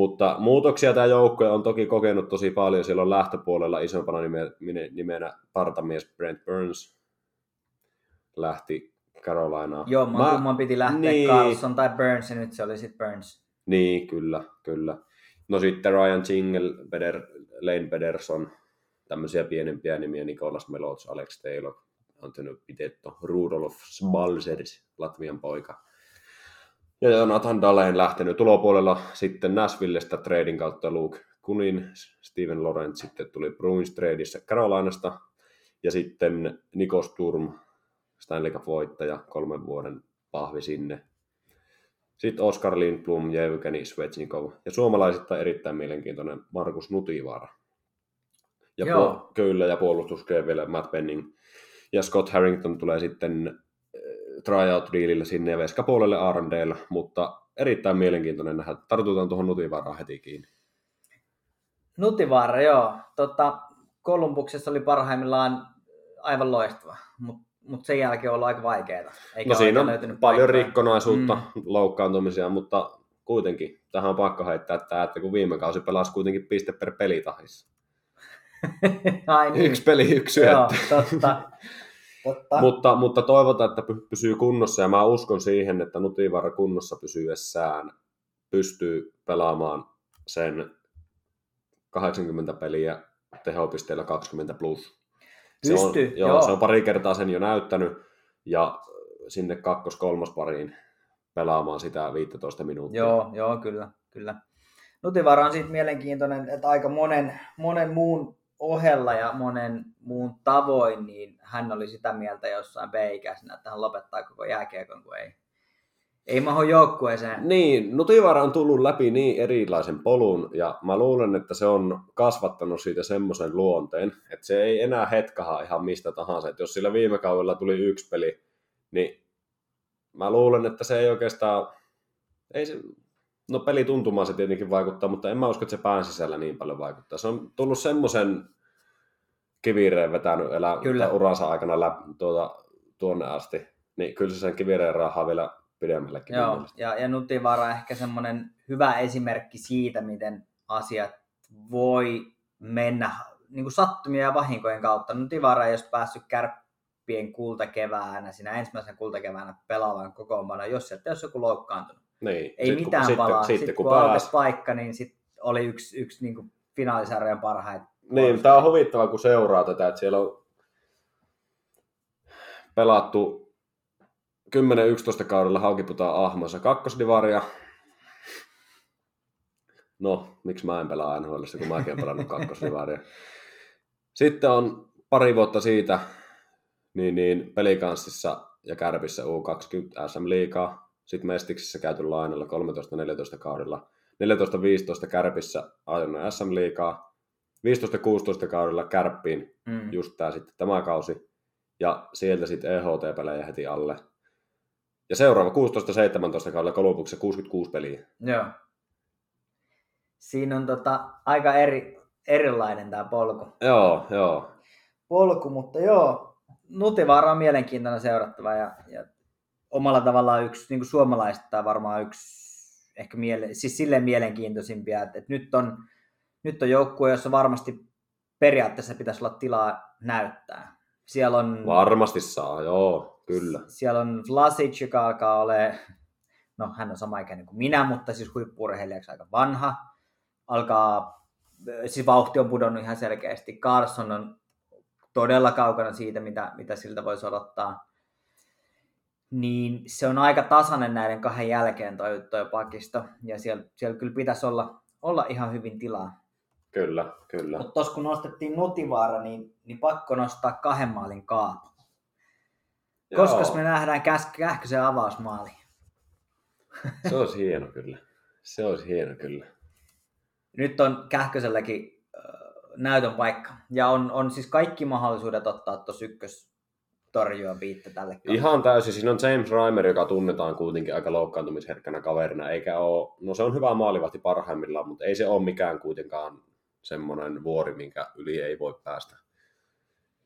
Mutta muutoksia tämä joukkue on toki kokenut tosi paljon. Siellä on lähtöpuolella isompana nime, nime- nimenä partamies Brent Burns lähti Carolinaan. Joo, mä... kumman piti lähteä niin. Carlson tai Burns, ja nyt se oli sitten Burns. Niin, kyllä, kyllä. No sitten Ryan Jingle, Beder, Lane Pederson, tämmöisiä pienempiä nimiä, Nikolas Melots, Alex Taylor, Antonio Pitetto, Rudolf Sbalsers, Latvian poika. Ja Jonathan Daleen lähtenyt tulopuolella sitten Nashvillestä trading kautta Luke Kunin, Steven Laurent sitten tuli Bruins tradeissa Carolinasta, ja sitten Niko Sturm, Stanley Cup-voittaja, kolmen vuoden pahvi sinne. Sitten Oskar Lindblom ja Evgeni Svechnikov. Ja suomalaisittain erittäin mielenkiintoinen Markus Nutivaara. Ja Joo. puol- kyllä, ja puolustuskeen vielä Matt Benning. Ja Scott Harrington tulee sitten tryout-diilillä sinne ja veskapuolelle R&Dllä, mutta erittäin mielenkiintoinen nähdä. Tartutaan tuohon Nutivaaraan heti kiinni. Nutivaara, joo. Tota, Kolumbuksessa oli parhaimmillaan aivan loistava, mutta mut sen jälkeen on ollut aika vaikeaa. Eikä no siinä on paljon paikkoja. rikkonaisuutta, Mm. loukkaantumisia, mutta kuitenkin tähän on pakko heittää tämä, että kun viime kausi pelasi kuitenkin piste per pelitahissa. [LAUGHS] Ai niin. Yksi peli, yksi Joo, totta. [LAUGHS] totta. mutta, mutta toivotaan, että py- pysyy kunnossa ja mä uskon siihen, että Nutivaara kunnossa pysyessään pystyy pelaamaan sen 80 peliä tehopisteellä 20 plus. Se Pystyy, on, joo, joo. se on pari kertaa sen jo näyttänyt ja sinne kakkos-kolmas pariin pelaamaan sitä 15 minuuttia. Joo, joo, kyllä, kyllä. Nutivara on siitä mielenkiintoinen, että aika monen, monen muun ohella ja monen muun tavoin, niin hän oli sitä mieltä jossain B-ikäisenä, että hän lopettaa koko jääkiekon, kun ei, ei maho joukkueeseen. Niin, Nutivara on tullut läpi niin erilaisen polun, ja mä luulen, että se on kasvattanut siitä semmoisen luonteen, että se ei enää hetkaha ihan mistä tahansa. Että jos sillä viime kaudella tuli yksi peli, niin mä luulen, että se ei oikeastaan, ei se, no pelituntumaan se tietenkin vaikuttaa, mutta en mä usko, että se pään sisällä niin paljon vaikuttaa. Se on tullut semmoisen kivireen vetänyt elä, Kyllä. uransa aikana läpi, tuota, tuonne asti, niin kyllä se sen kivireen rahaa vielä pidemmällekin. Joo, ja, ja Nutivara on ehkä semmoinen hyvä esimerkki siitä, miten asiat voi mennä niin kuin sattumia ja vahinkojen kautta. Nutivara ei olisi päässyt kärppien kultakeväänä, siinä ensimmäisen kultakeväänä pelaavan kokoonpano, jos sieltä olisi joku loukkaantunut. Niin. Ei Sit kun- mitään sitten, palaa. Sitten, Sitten, kun, kun aukesi paikka, niin sit oli yksi, yksi niin kuin finaalisarjan parhaita. Niin, tämä on huvittava, kun seuraa tätä, että siellä on pelattu 10-11 kaudella Haukiputaan Ahmassa kakkosdivaria. No, miksi mä en pelaa NHL, kun mäkin olen pelannut kakkosdivaria. Sitten on pari vuotta siitä niin, niin pelikanssissa ja Kärpissä U20 SM Liigaa. Sitten Mestiksissä käyty lainalla 13-14 kaudella. 14-15 Kärpissä ajanut SM Liigaa. 15-16 kaudella Kärppiin Mm. just tää sitten tämä kausi. Ja sieltä sitten EHT-pelejä heti alle. Ja seuraava 16-17 kaudella Kolumbuksessa 66 peliä. Joo. Siinä on tota, aika eri, erilainen tämä polku. Joo, joo. polku, mutta joo, Nutivaara on mielenkiintoinen seurattava ja, ja omalla tavallaan yksi niin kuin suomalaista varmaan yksi ehkä miele, siis silleen mielenkiintoisimpia, että, että nyt on, nyt on joukkue, jossa varmasti periaatteessa pitäisi olla tilaa näyttää. Siellä on, Varmasti saa, joo, kyllä. siellä on Vlasic, joka alkaa ole, no hän on sama ikäinen kuin minä, mutta siis huippuurheilijaksi aika vanha. Alkaa, siis vauhti on pudonnut ihan selkeästi. Carson on todella kaukana siitä, mitä, mitä siltä voisi odottaa. Niin se on aika tasainen näiden kahden jälkeen toi, toi pakisto. Ja siellä, siellä kyllä pitäisi olla, olla ihan hyvin tilaa. Kyllä, kyllä. Mutta tuossa kun nostettiin Nutivaara, niin, niin pakko nostaa kahden maalin kaapu. Koska me nähdään Käs- Kähkösen avausmaali. Se olisi hieno kyllä. Se olisi hieno kyllä. Nyt on Kähköselläkin äh, näytön paikka. Ja on, on siis kaikki mahdollisuudet ottaa tuossa ykkös torjua biitte tälle kaudelle. Ihan täysin. Siinä on James Reimer, joka tunnetaan kuitenkin aika loukkaantumisherkkänä kaverina, eikä ole, no se on hyvä maalivahti parhaimmillaan, mutta ei se ole mikään kuitenkaan semmoinen vuori, minkä yli ei voi päästä.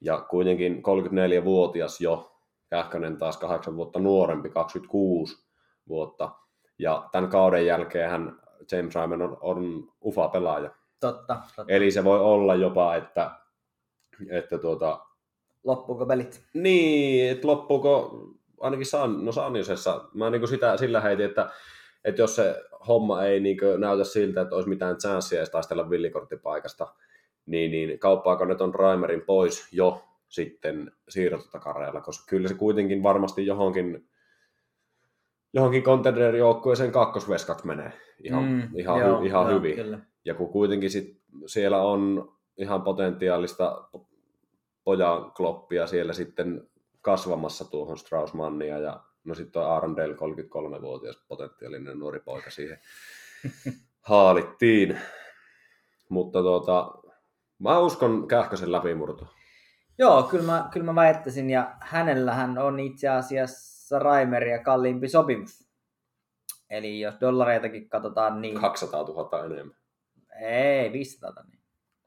Ja kuitenkin 34-vuotias jo, Kähkönen taas 8 vuotta nuorempi, 26 vuotta. Ja tämän kauden jälkeen hän James Reimer on, on ufa pelaaja. Totta, totta. Eli se voi olla jopa, että, että tuota, Loppuuko pelit? niin, että loppuuko ainakin San, no Sanjosessa, mä niin sitä sillä heitin, että, että jos se homma ei niin näytä siltä, että olisi mitään chanssia edes taistella villikorttipaikasta, niin, niin kauppaako ne ton Raimerin pois jo sitten siirrototakareilla, koska kyllä se kuitenkin varmasti johonkin johonkin contender-joukkueeseen kakkosveskaksi menee ihan, mm, ihan, joo, hy, ihan joo, hyvin. Kyllä. Ja kun kuitenkin sit siellä on ihan potentiaalista pojan kloppia siellä sitten kasvamassa tuohon Straussmannia ja no sitten on Arondale 33-vuotias potentiaalinen nuori poika siihen [LAUGHS] haalittiin. Mutta tuota, mä uskon Kähkösen läpimurto. Joo, kyllä mä, kyllä mä väittäisin, ja hänellähän on itse asiassa Raimeria kalliimpi sopimus. Eli jos dollareitakin katsotaan, niin... 200 000 enemmän. Ei, 500 niin.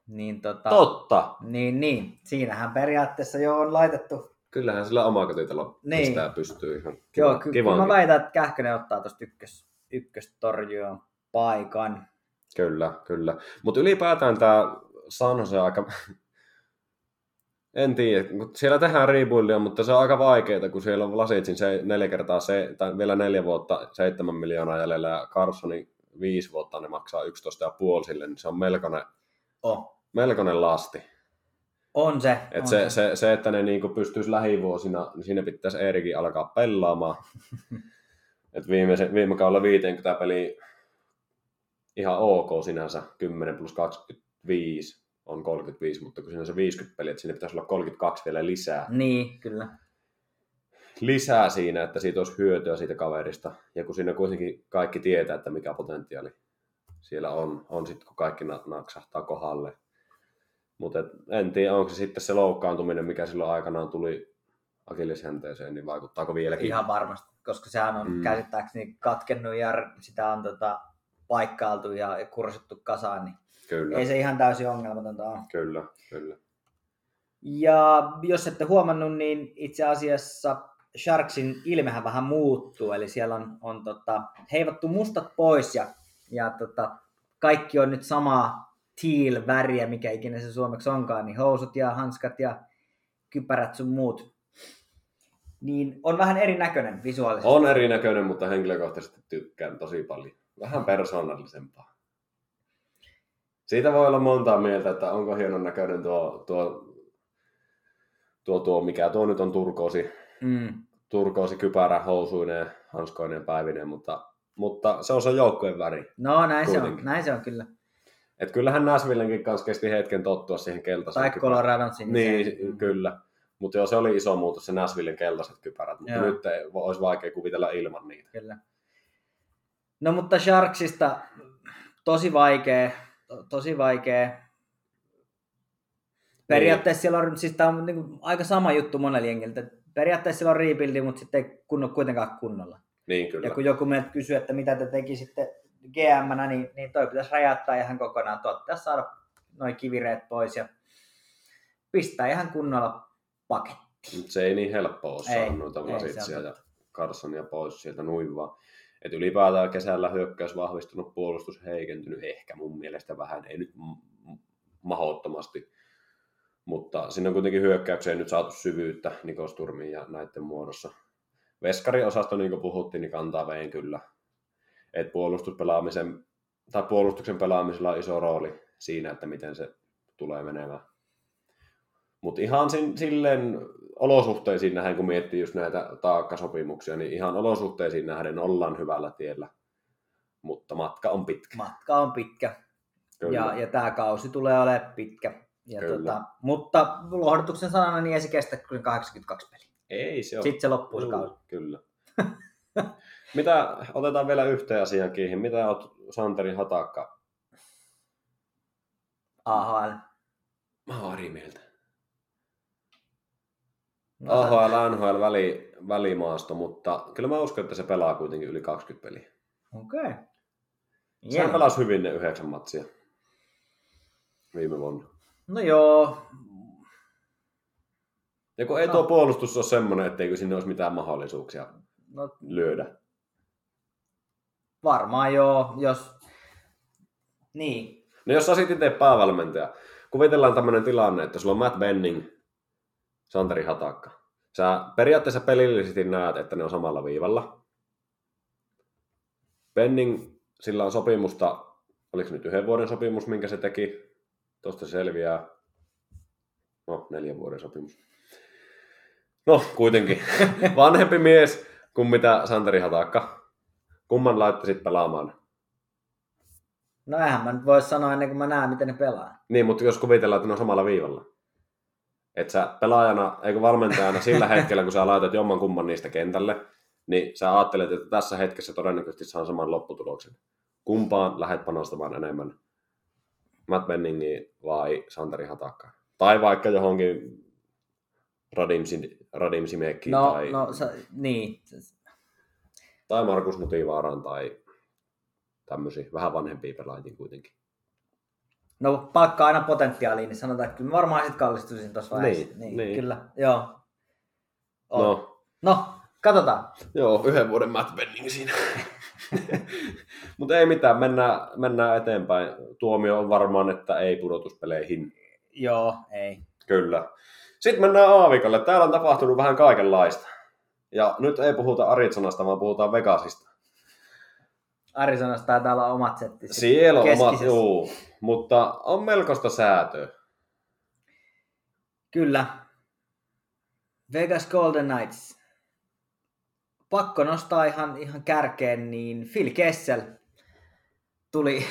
Niin, tota, Totta! niin, niin. Siinähän periaatteessa jo on laitettu. Kyllähän sillä omakotitalo Niin. pistää pystyy ihan Joo, kiva, ky- kyllä mä väitän, että Kähkönen ottaa tuosta ykkös, ykköstorjuon paikan. Kyllä, kyllä. Mutta ylipäätään tämä San Jose aika... [LAUGHS] en tiedä, siellä tehdään rebuildia, mutta se on aika vaikeaa, kun siellä on Vlasicin se neljä kertaa se, tai vielä neljä vuotta, seitsemän miljoonaa jäljellä ja Carsonin viisi vuotta ne maksaa 11,5 sille, niin se on melkoinen, Oh. Melkoinen lasti. On se. Et on se, se, se, että ne niinku pystyisi lähivuosina, niin siinä pitäisi Eerikin alkaa pelaamaan. [LAUGHS] Et viime, viime kaudella 50 peli ihan ok sinänsä, 10 plus 25 on 35, mutta kun siinä on se 50 peliä, että sinne pitäisi olla 32 vielä lisää. Niin, kyllä. Lisää siinä, että siitä olisi hyötyä siitä kaverista. Ja kun siinä kuitenkin kaikki tietää, että mikä potentiaali siellä on, on sitten kun kaikki naksahtaa kohdalle. Mutta en tiedä, onko se sitten se loukkaantuminen, mikä silloin aikanaan tuli akillishänteeseen, niin vaikuttaako vieläkin? Ihan varmasti, koska sehän on mm. käsittääkseni katkennut ja sitä on tota, paikkailtu ja kursittu kasaan, niin Kyllä. ei se ihan täysin ongelmatonta ole. Kyllä, kyllä. Ja jos ette huomannut, niin itse asiassa Sharksin ilmehän vähän muuttuu, eli siellä on, on tota, heivattu mustat pois ja, ja tota, kaikki on nyt samaa teal-väriä, mikä ikinä se suomeksi onkaan, niin housut ja hanskat ja kypärät sun muut. Niin on vähän erinäköinen visuaalisesti. On erinäköinen, mutta henkilökohtaisesti tykkään tosi paljon. Vähän persoonallisempaa. Siitä voi olla montaa mieltä, että onko hienon näköinen tuo, tuo, tuo, tuo mikä tuo nyt on turkoosi, Mm. turkoosi kypärä, housuineen, hanskoineen, päivineen, mutta, mutta se on se joukkueen väri. No näin se, on, näin se on kyllä. Et kyllähän Nashvillenkin kanssa kesti hetken tottua siihen keltaiseen Tai. Coloradon siniseen. Niin, kyllä. Mutta joo, se oli iso muutos, se Nashvillen keltaiset kypärät, mutta nyt ei, olisi vaikea kuvitella ilman niitä. Kyllä. No mutta Sharksista tosi vaikea, to, tosi vaikea. Periaatteessa siellä on, siis tämä on niin aika sama juttu monella jengiltä. Periaatteessa siellä on rebuildi, mutta sitten ei kunno kuitenkaan kunnolla. Niin kyllä. Ja kun joku meiltä kysyy, että mitä te tekisitte GM-nä, niin, niin toi pitäisi räjäyttää ihan kokonaan. Tuolta pitäisi saada noin kivireet pois ja pistää ihan kunnolla paketti. Mut se ei niin helppoa ole saada noita ja. Carsonia pois sieltä noin vaan. Et ylipäätään kesällä hyökkäys vahvistunut, puolustus heikentynyt, ehkä mun mielestä vähän, ei nyt mahdottomasti. Mutta sinne on kuitenkin hyökkäykseen nyt saatu syvyyttä Nikos Turmin ja näiden muodossa. Veskarin osasto, niin kuin puhuttiin, niin kantaa veen kyllä. Et puolustuspelaamisen, tai puolustuksen pelaamisella on iso rooli siinä, että miten se tulee menemään. Mutta ihan sin, silleen olosuhteisiin nähden, kun miettii just näitä taakkasopimuksia, niin ihan olosuhteisiin nähden ollaan hyvällä tiellä. Mutta matka on pitkä. Matka on pitkä. Kyllä. Ja, ja tämä kausi tulee olemaan pitkä. Ja Kyllä. tota, mutta lohdutuksen sanana niin ei se kestä kuin 82 peliä. Ei se ole. Sitten se loppuu se kausi. Kyllä. [LAUGHS] [LAUGHS] Mitä, otetaan vielä yhteen asiaan kiinni. Mitä oot Santeri Hatakka? AHL. Mä oon eri mieltä. No, AHL, NHL väli, välimaasto, mutta kyllä mä uskon, että se pelaa kuitenkin yli 20 peliä. Okei. Okay. Se pelasi hyvin ne yhdeksän matsia viime vuonna. No joo. Ja kun ei No. tuo puolustus ole semmoinen, etteikö sinne olisi mitään mahdollisuuksia No, lyödä. varmaan joo, jos... Niin. No jos sä olisit itse päävalmentaja, kuvitellaan tämmöinen tilanne, että sulla on Matt Benning, Santeri Hatakka. Sä periaatteessa pelillisesti näet, että ne on samalla viivalla. Benning, sillä on sopimusta, oliko nyt yhden vuoden sopimus, minkä se teki, tuosta se selviää, no neljän vuoden sopimus. No kuitenkin, [LAUGHS] vanhempi mies kuin mitä Santeri Hatakka. Kumman laittaisit pelaamaan? No eihän mä nyt voi sanoa ennen kuin mä näen, miten ne pelaa. Niin, mutta jos kuvitellaan, että ne on samalla viivalla. Että sä pelaajana, eikö valmentajana sillä [LAUGHS] hetkellä, kun sä laitat jomman kumman niistä kentälle, niin sä ajattelet, että tässä hetkessä todennäköisesti saan saman lopputuloksen. Kumpaan lähdet panostamaan enemmän? Matt Benningi vai Santeri Hatakka? Tai vaikka johonkin Radim, Sim- Radim Simekkiin No, tai, no sä, niin. tai Markus Nutivaaraan tai tämmöisiä vähän vanhempia pelaajia kuitenkin. No palkkaa aina potentiaaliin, niin sanotaan, että kyllä varmaan sit kallistuisin tuossa vaiheessa. Niin, niin, niin. Kyllä, joo. On. No, no, katsotaan. Joo, yhden vuoden Matt Benning siinä. [LAUGHS] Mutta ei mitään, mennään, mennään eteenpäin. Tuomio on varmaan, että ei pudotuspeleihin. Joo, ei. Kyllä. Sitten mennään Aavikolle. Täällä on tapahtunut vähän kaikenlaista. Ja nyt ei puhuta Arizonasta, vaan puhutaan Vegasista. Arizonassa taitaa olla omat settit. Siellä on omat, juu, mutta on melkoista säätöä. Kyllä. Vegas Golden Knights. pakko nostaa ihan, ihan kärkeen, niin Phil Kessel tuli,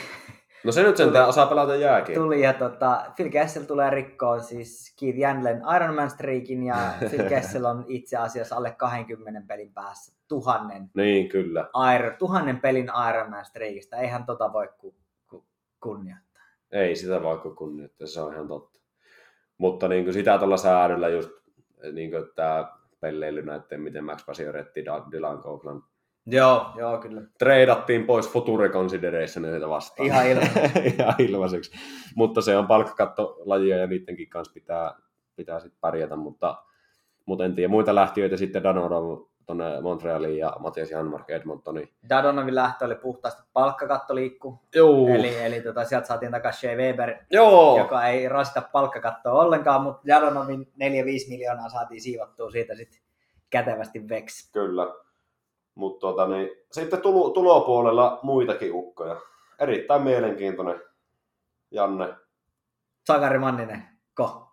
No se nyt sentään osaa pelata jääkin. tuli ja tota, Phil Kessel tulee rikkoon siis Keith Janlen Ironman streakin ja [LAUGHS] Phil Kessel on itse asiassa alle 20 pelin päässä tuhannen, Niin, kyllä. Iron, tuhannen pelin Ironman streakista. Eihän tota voi ku, ku, kunnioittaa. Ei sitä vaikka kunnioittaa, se on ihan totta. Mutta niin kuin sitä tuolla säädöllä just, niin kuin tämä pelleily näiden, miten Max Pasioretti, Dylan Coughlin Joo, joo kyllä. treidattiin pois Future Considerationeita vastaan. Ihan [LAUGHS] ilmaiseksi. Ihan ilmaiseksi. Mutta se on palkkakattolajia ja niidenkin kanssa pitää, pitää sitten pärjätä, mutta, mutta en tiedä. Muita lähtiöitä sitten Danodon tuonne Montrealiin ja Matias Janmark Edmontoniin. Dadonovin lähtö oli puhtaasti palkkakattoliikku. Joo. Eli, eli tota, sieltä saatiin takaisin Shea Weber, Joo. joka ei rasita palkkakattoa ollenkaan, mutta Dadonovin 4-5 miljoonaa saatiin siivottua siitä sitten kätevästi veksi. Kyllä. Mutta tota, niin, sitten tulo, tulopuolella muitakin ukkoja. Erittäin mielenkiintoinen Janne Sakari Manninen, ko?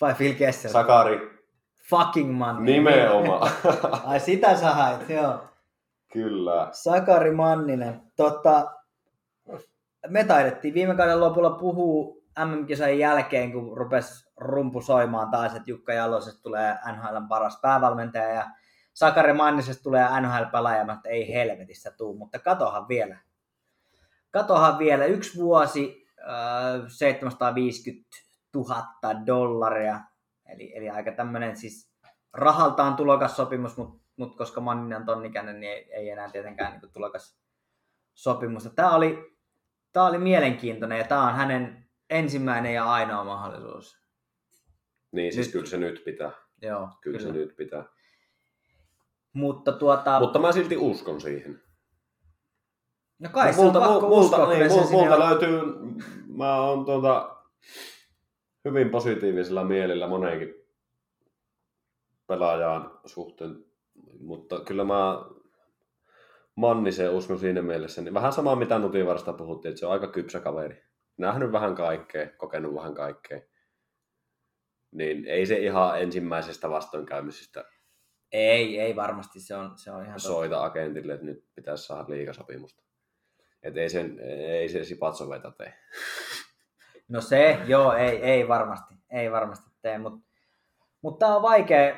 Vai Phil Kessel? Sakari. Fucking Manninen. Nimenomaan. [LAUGHS] Ai sitä sä hait, joo. Kyllä. Sakari Manninen. Tota, me taidettiin viime kauden lopulla puhua MM-kisojen jälkeen, kun rupesi rumpu soimaan taas, että Jukka Jalosesta tulee NHLn paras päävalmentaja ja Sakari Mannisesta tulee NHL-pelaaja, mutta ei helvetissä tuu, mutta katohan vielä. Katohan vielä. Yksi vuosi, äh, 750 000 dollaria, eli, eli aika tämmöinen siis rahaltaan tulokas sopimus, mutta mut koska Manninen on tonnikäinen, niin ei, ei enää tietenkään niin tulokas sopimusta. Tämä oli, tämä oli mielenkiintoinen ja tämä on hänen ensimmäinen ja ainoa mahdollisuus. Niin siis Nyt- kyllä se nyt pitää. Joo, Kyllä, se nyt pitää. Mutta tuota, Mutta mä silti uskon siihen. no kai se multa, multa, niin, multa, sinne multa on- löytyy, mä oon tuota, hyvin positiivisella mielellä moneenkin pelaajaan suhteen, mutta kyllä mä Manniseen uskon siinä mielessä, niin vähän sama mitä Nutivarasta puhuttiin, että se on aika kypsä kaveri. Nähnyt vähän kaikkea, kokenut vähän kaikkea. Niin ei se ihan ensimmäisestä vastoinkäymisestä Ei, ei varmasti, se on, se on ihan totta. soita agentille, että nyt pitäisi saada liikasopimusta. Että ei, sen, ei se Sipatsoveta tee. [LAUGHS] No se, joo, ei, ei varmasti, ei varmasti tee, mutta mut tämä on vaikea.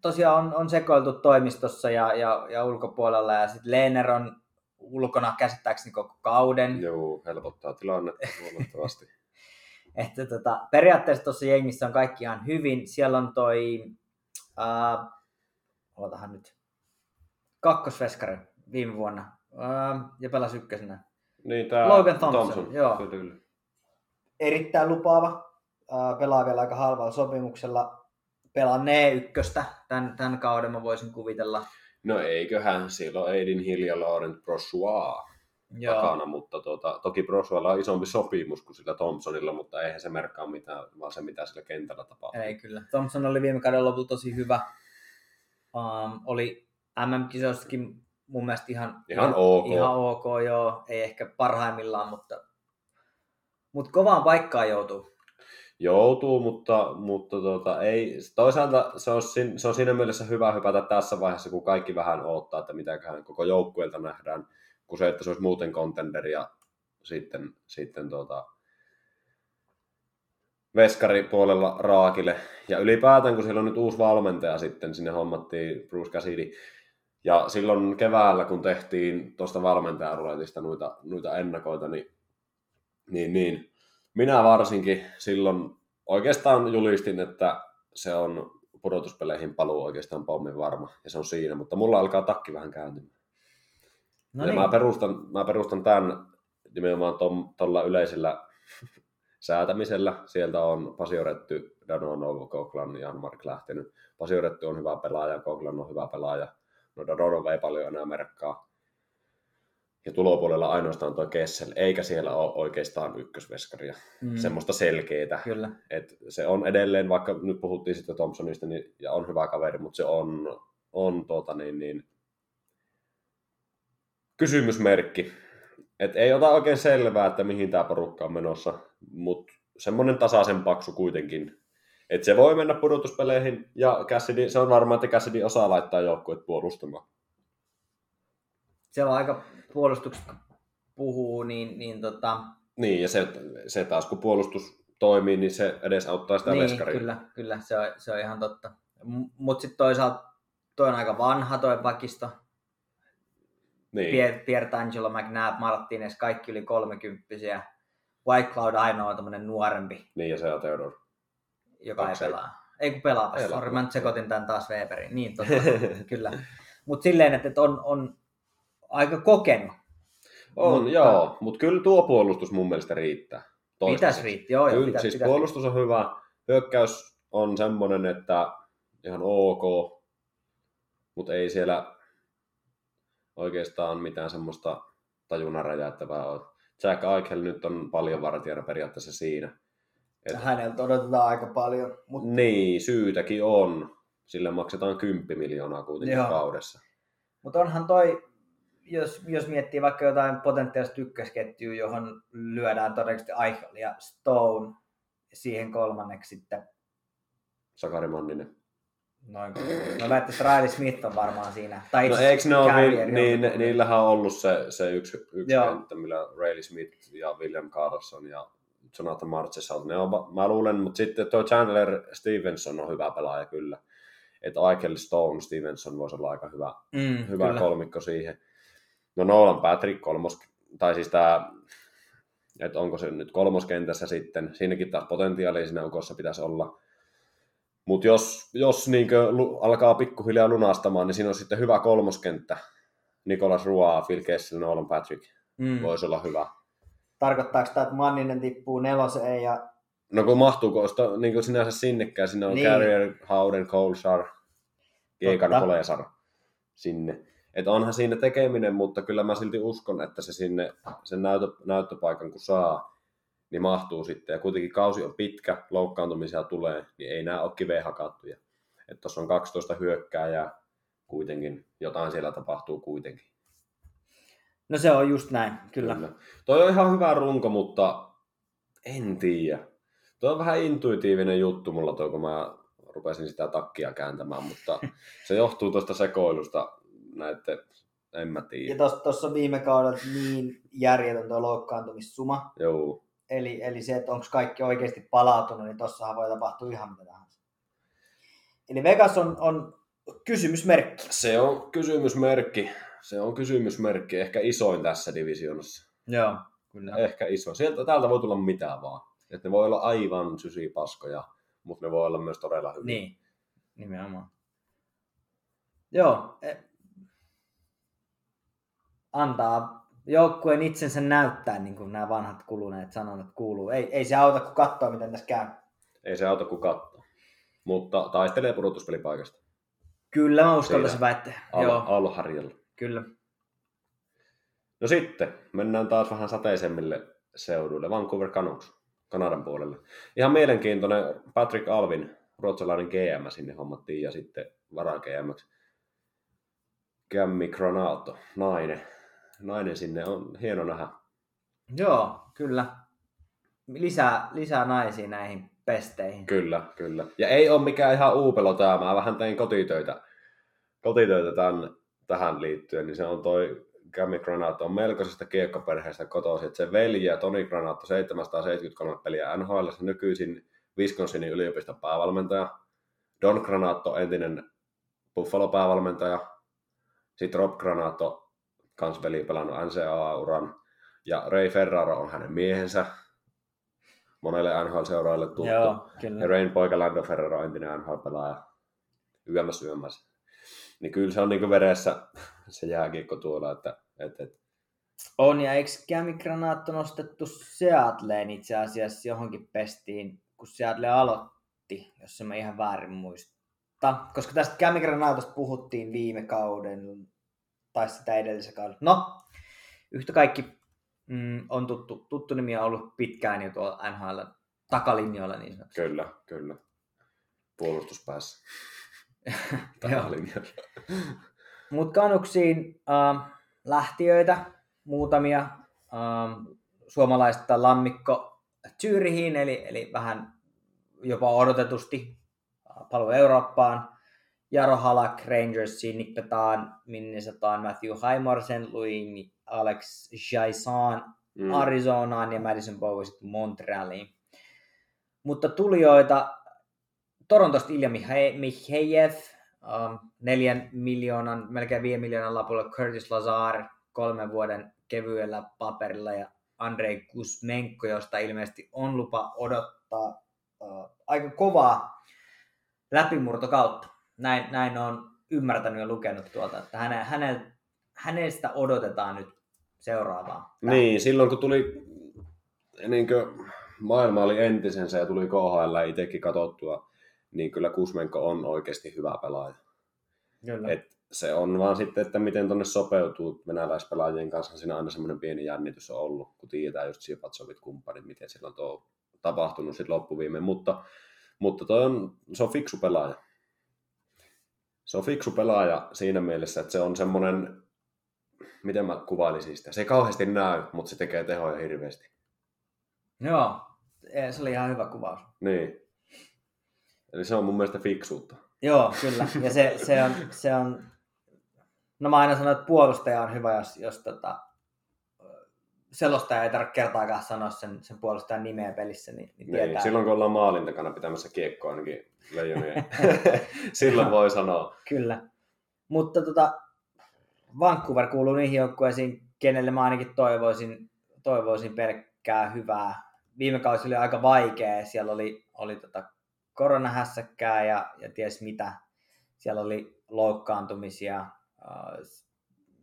Tosiaan on, on sekoiltu toimistossa ja, ja, ja ulkopuolella ja sitten Leener on ulkona käsittääkseni koko kauden. Joo, helpottaa tilannetta huomattavasti. [LAUGHS] [LAUGHS] Että tota, periaatteessa tuossa jengissä on kaikki ihan hyvin. Siellä on toi, äh, odotahan nyt, kakkosveskari viime vuonna äh, ja pelasi ykkösenä. niin, tää Logan Thompson, joo. Kyllä. Erittäin lupaava, äh, pelaa vielä aika halvalla sopimuksella. Pelannee ykköstä tämän, tämän kauden, mä voisin kuvitella. No eiköhän siellä on Aidin Hill ja Laurent Brossois takana, mutta tuota, toki Brossoilla on isompi sopimus kuin sillä Thompsonilla, mutta eihän se merkkaa mitään, vaan se mitä sillä kentällä tapahtuu. Ei kyllä. Thompson oli viime kauden lopulla tosi hyvä. Um, oli MM-kisoissakin mun mielestä ihan, Ihan ok. Ihan ok, joo. Ei ehkä parhaimmillaan, mutta, mutta kovaan paikkaan joutuu. Joutuu, mutta, mutta tuota, ei, toisaalta se on, sin- se on siinä mielessä hyvä hypätä tässä vaiheessa, kun kaikki vähän odottaa, että mitäköhän koko joukkueelta nähdään, kuin se, että se olisi muuten contender ja sitten, sitten tuota, veskaripuolella Raakille. Ja ylipäätään, kun siellä on nyt uusi valmentaja sitten, sinne hommattiin Bruce Cassidy. Ja silloin keväällä, kun tehtiin tuosta valmentajaruletista noita, noita ennakoita, niin, niin, niin minä varsinkin silloin oikeastaan julistin, että se on pudotuspeleihin paluu oikeastaan pommin varma, ja se on siinä, mutta mulla alkaa takki vähän kääntymään. No ja niin. mä, perustan, mä perustan tämän nimenomaan tuolla yleisellä säätämisellä. Sieltä on Pasioretty, Danonov, Koklan ja Mark lähtenyt. Pasioretty on hyvä pelaaja, Koklan on hyvä pelaaja. No Danonov ei paljon enää merkkaa. Ja tulopuolella ainoastaan tuo Kessel, eikä siellä ole oikeastaan ykkösveskaria. Mm, Mm. Semmoista selkeää. Kyllä. Et se on edelleen, vaikka nyt puhuttiin sitten Thompsonista, niin, ja on hyvä kaveri, mutta se on, on tuota, niin, niin, kysymysmerkki. Et ei ota oikein selvää, että mihin tämä porukka on menossa, mutta semmoinen tasaisen paksu kuitenkin. Et se voi mennä pudotuspeleihin, ja Cassidy, se on varmaa, että Cassidy osaa laittaa joukkueet puolustamaan. siellä on aika puolustukset kun puhuu, niin, niin tota, Niin, ja se, se taas kun puolustus toimii, niin se edes auttaa sitä niin, veskaria. kyllä, kyllä, se on, se on ihan totta. Mutta sitten toisaalta toi on aika vanha toi vakisto. Niin, Pier, Piertangelo, McNabb, Martinez, kaikki yli kolmekymppisiä. White Cloud ainoa tämmöinen nuorempi, niin ja se on Theodore. joka Kaksi. ei pelaa. Ei kun pelaa, Pelaa. sorry, mä nyt sekoitin tämän taas Weberin. Niin, totta, [LAUGHS] kyllä. Mutta silleen, että, on, on aika kokenut. On, Mutta- joo, mutta kyllä tuo puolustus mun mielestä riittää. Pitäisi Toistaiseksi. riittää, joo, Kyllä, pitäisi, siis pitäisi. puolustus on hyvä, hyökkäys on semmoinen, että ihan ok, mutta ei siellä oikeastaan mitään semmoista tajunnan räjäyttävää ole. Jack Eichel nyt on paljon vartijana periaatteessa siinä. Et, Häneltä odotetaan aika paljon, mutta niin, syytäkin on. Sille maksetaan 10 miljoonaa kuitenkin Joo. kaudessa. Mutta onhan toi, jos, jos miettii vaikka jotain potentiaalista ykkösketjua, johon lyödään todennäköisesti Eichel ja Stone, siihen kolmanneksi sitten Sakari Manninen. Noin. No väittäisi Riley Smith on varmaan siinä. Tai No eikö ne ole, niin, niin, niillähän on ollut se, se yksi, yksi Joo. kenttä, millä Rayleigh Smith ja William Carlson ja Jonathan Marchessault, ne on, mä luulen, mutta sitten tuo Chandler Stevenson on hyvä pelaaja kyllä. Että Eichel Stone Stevenson voisi olla aika hyvä, mm, hyvä kyllä. kolmikko siihen. No Nolan Patrick kolmos, tai siis tämä, että onko se nyt kolmoskentässä sitten, siinäkin taas potentiaalia siinä ukossa pitäisi olla. Mutta jos, jos niinkö alkaa pikkuhiljaa lunastamaan, niin siinä on sitten hyvä kolmoskenttä. Nikolas Rua, Phil Kessel, Nolan Patrick Mm. voisi olla hyvä. Tarkoittaako tämä, että Manninen tippuu neloseen ja No kun mahtuuko sitä niin kuin sinänsä sinnekään, siinä on Niin. Carrier, Howden, Colsar, Keikan. Kolesar sinne. Et onhan siinä tekeminen, mutta kyllä mä silti uskon, että se sinne sen näytö, näyttöpaikan kun saa, niin mahtuu sitten. Ja kuitenkin kausi on pitkä, loukkaantumisia tulee, niin ei nämä ole kiveen hakattuja. Että tuossa on 12 hyökkääjää kuitenkin, jotain siellä tapahtuu kuitenkin. No se on just näin, kyllä. Kyllä. Toi on ihan hyvä runko, mutta en tiedä. Tuo on vähän intuitiivinen juttu mulla toi, kun mä rupesin sitä takkia kääntämään, mutta [LAUGHS] se johtuu tuosta sekoilusta näette, en mä Ja tiedä. tuossa on viime kaudella niin järjetön tuo loukkaantumissuma. Joo, Eli, eli se, että onko kaikki oikeasti palautunut, niin tossahan voi tapahtua ihan mitä tahansa. Eli Vegas on, on kysymysmerkki. se on kysymysmerkki. Se on kysymysmerkki, ehkä isoin tässä divisioonassa. Joo, kyllä. Ehkä iso. Sieltä täältä voi tulla mitä vaan. Et ne voi olla aivan sysipaskoja, mutta ne voi olla myös todella hyviä. Niin, nimenomaan. Joo, e- antaa joukkueen itsensä näyttää, niin kuin nämä vanhat kuluneet sanonnat kuuluu. Ei, ei se auta, kun katsoo, miten tässä käy. Ei se auta kuin katsoa. Mutta taistelee pudotuspelipaikasta. Kyllä mä uskaltaisin väittää. Alharjalla. kyllä. No sitten, mennään taas vähän sateisemmille seuduille. Vancouver Canucks, Kanadan puolelle. Ihan mielenkiintoinen Patrick Alvin, ruotsalainen GM sinne hommattiin ja sitten vara GM. Cammi Granato, nainen. Nainen sinne on hieno nähdä. Joo, kyllä. Lisää, lisää naisia näihin pesteihin. Kyllä, kyllä. Ja ei ole mikään ihan uupelo tämä. Mä vähän tein kotitöitä, kotitöitä tämän, tähän liittyen, niin se on toi Cammi Granato on melkoisesta kiekkoperheestä kotoisin. Että se veli ja Toni Granato 773 peliä NHL, nykyisin Wisconsinin yliopiston päävalmentaja. Don Granato, entinen Buffalo-päävalmentaja. Sitten Rob Granato, kans veli pelannut NCAA-uran. Ja Ray Ferraro on hänen miehensä. Monelle NHL-seuraajille tuttu. Joo, kyllä. Ja Rain poika Lando Ferrero, entinen NHL-pelaaja, yömmäs yömmäs. Niin kyllä se on niin veressä se jääkiekko tuolla, että, että, että On, ja eikö Cami Granaatto nostettu Seattleen itse asiassa johonkin pestiin, kun Seattle aloitti, jos en mä ihan väärin muista. Koska tästä Cami Granaatosta puhuttiin viime kauden, tai sitä edellisellä kaudella. No, yhtä kaikki mm, on tuttu, tuttu nimi on ollut pitkään jo tuolla NHL takalinjoilla niin sanotusti. kyllä, kyllä. Puolustuspäässä. [LAUGHS] Joo. Takalinjalla. Mutta kanuksiin äh, lähtiöitä, muutamia äh, suomalaista lammikko Zyrihiin, eli, eli vähän jopa odotetusti paluu Eurooppaan. Jaro Halak Rangersiin, Nick Petan Minnesotaan, Matthew Haimorsen, Louis Alex Jaisan mm. Arizonaan ja Madison Bowie sitten Montrealiin. Mutta tulijoita Torontosta Ilja Mihejev, um, neljän miljoonan, melkein viiden miljoonan lapulla Curtis Lazar kolmen vuoden kevyellä paperilla ja Andrei Kusmenko, josta ilmeisesti on lupa odottaa uh, aika kovaa läpimurtokautta. Näin, näin on ymmärtänyt ja lukenut tuolta, että häne, häne, hänestä odotetaan nyt seuraavaa. Niin, silloin kun tuli niin kuin maailma oli entisensä ja tuli KHL itsekin katsottua, niin kyllä Kusmenko on oikeasti hyvä pelaaja. Kyllä. Et se on vaan sitten, että miten tuonne sopeutuu venäläispelaajien kanssa. Siinä aina semmoinen pieni jännitys on ollut, kun tiedetään just Sipatsovit kumppanit, miten siellä on tuo tapahtunut sitten loppuviimeen. Mutta, mutta toi on, se on fiksu pelaaja. Se on fiksu pelaaja siinä mielessä, että se on semmoinen, miten mä kuvailisin sitä. Se ei kauheasti näy, mutta se tekee tehoja hirveästi. Joo, se oli ihan hyvä kuvaus. Niin. Eli se on mun mielestä fiksuutta. Joo, kyllä. Ja se, se, on, se on, no mä aina sanon, että puolustaja on hyvä, jos, jos tota, selostaja ei tarvitse kertaakaan sanoa sen, sen puolustajan nimeä pelissä, niin, niin, niin Silloin kun ollaan maalin takana pitämässä kiekkoa ainakin leijonien, [LAUGHS] [LAUGHS] silloin voi sanoa. Kyllä. Mutta tota, Vancouver kuuluu niihin joukkueisiin, kenelle mä ainakin toivoisin, toivoisin pelkkää hyvää. Viime kausi oli aika vaikea, siellä oli, oli tota koronahässäkkää ja, ja ties mitä. Siellä oli loukkaantumisia,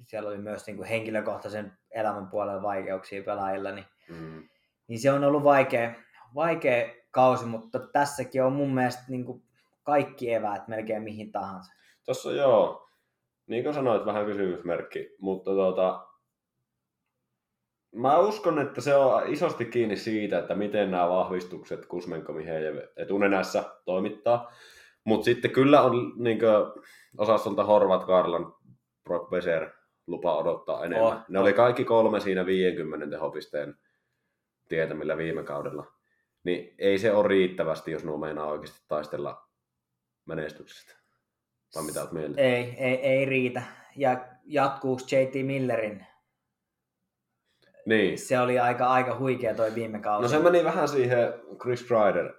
siellä oli myös niin kuin henkilökohtaisen elämän puolella vaikeuksia pelaajilla, niin, mm. niin se on ollut vaikea, vaikea kausi, mutta tässäkin on mun mielestä niin kuin kaikki eväät melkein mihin tahansa. Tuossa joo, niin kuin sanoit, vähän kysymysmerkki, mutta tuota, mä uskon, että se on isosti kiinni siitä, että miten nämä vahvistukset Kusmenko Mihejev etunenässä toimittaa. Mutta sitten kyllä on niin osastolta Horvat, Karlan, Brock Beser lupa odottaa enemmän. Oh, ne oli kaikki kolme siinä 50 tehopisteen tietämillä viime kaudella. Niin ei se ole riittävästi, jos nuo meinaa oikeasti taistella menestyksestä. Vai mitä olet mieltä? Ei, ei, ei riitä. Ja jatkuuko JT Millerin niin. Se oli aika, aika huikea toi viime kausi. No se meni vähän siihen Chris Kreider.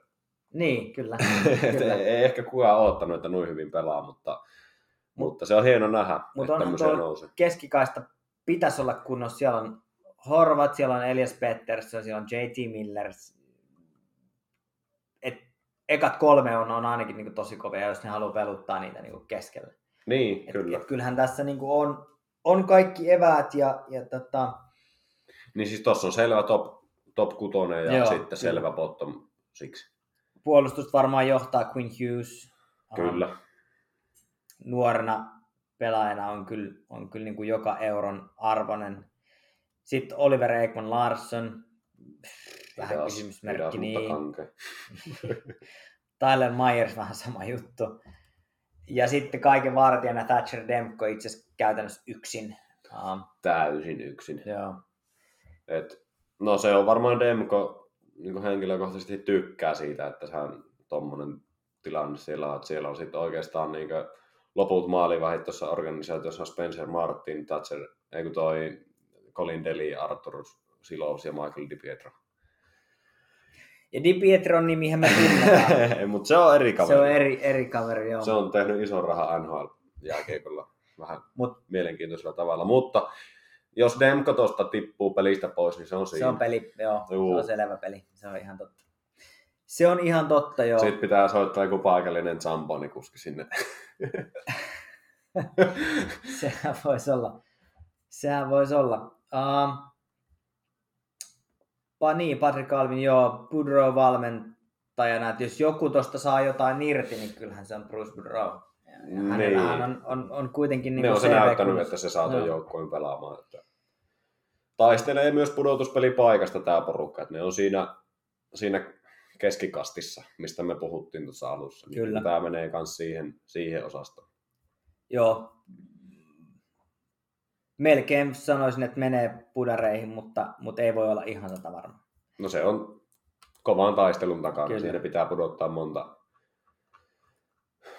Niin, kyllä. [LAUGHS] kyllä. ei, ei, ehkä kukaan odottanut, että noin hyvin pelaa, mutta, mutta se on hieno nähdä, mutta että tämmöisiä nousee. keskikaista pitäisi olla kunnossa. Siellä on Horvat, siellä on Elias Pettersson, siellä on JT Miller. Et ekat kolme on, on ainakin niin tosi kovia, jos ne haluaa peluttaa niitä niin keskellä. Niin, et, kyllä. Et kyllähän tässä niin on, on kaikki eväät ja, ja tota, niin siis tuossa on selvä top, top kutonen ja Joo, sitten kyllä. selvä bottom siksi. Puolustusta varmaan johtaa Quinn Hughes. Kyllä. Nuorena pelaajana on kyllä, on kyllä niin kuin joka euron arvoinen. Sitten Oliver Ekman Larsson, vähän Hidas, kysymysmerkki. Hidas, niin. [LAUGHS] Tyler Myers vähän sama juttu. Ja sitten kaiken vartijana Thatcher Demko itse asiassa käytännössä yksin. Um, Täysin yksin. Joo. Et, no se on varmaan Demko niin henkilökohtaisesti tykkää siitä, että se on tuommoinen tilanne siellä, että siellä on sitten oikeastaan niin loput maalivahit tuossa organisaatiossa Spencer Martin, Thatcher, ei kun toi Colin Deli, Arthur Silos ja Michael DiPietro. Ja Di Pietron nimihän me tunnetaan. [LAUGHS] Mutta se on eri kaveri. Se on eri, eri kaveri, joo. Se on tehnyt ison rahaa NHL jääkiekolla vähän Mut, mielenkiintoisella tavalla. Mutta jos Demko tuosta tippuu pelistä pois, niin se on siinä. Se on peli, joo. Juu. Se on selvä peli. Se on ihan totta. Se on ihan totta, joo. Sitten pitää soittaa joku paikallinen kuski sinne. [LAUGHS] Sehän voisi olla. Sehän voisi olla. Uh, pa, niin, Patrick Alvin, joo, Budrow valmentajana, että jos joku tuosta saa jotain irti, niin kyllähän se on Bruce Budrow. Niin. on, on, on kuitenkin niin Ne on se näyttänyt, että se saa tuon joukkoon pelaamaan. Että taistelee myös pudotuspelipaikasta tämä porukka, että ne on siinä, siinä keskikastissa, mistä me puhuttiin tuossa alussa. Niin Kyllä. Tämä menee myös siihen, siihen osastoon. Joo. Melkein sanoisin, että menee pudareihin, mutta, mutta ei voi olla ihan sata varma. No se on kovan taistelun takana. Kyllä. Siinä pitää pudottaa monta,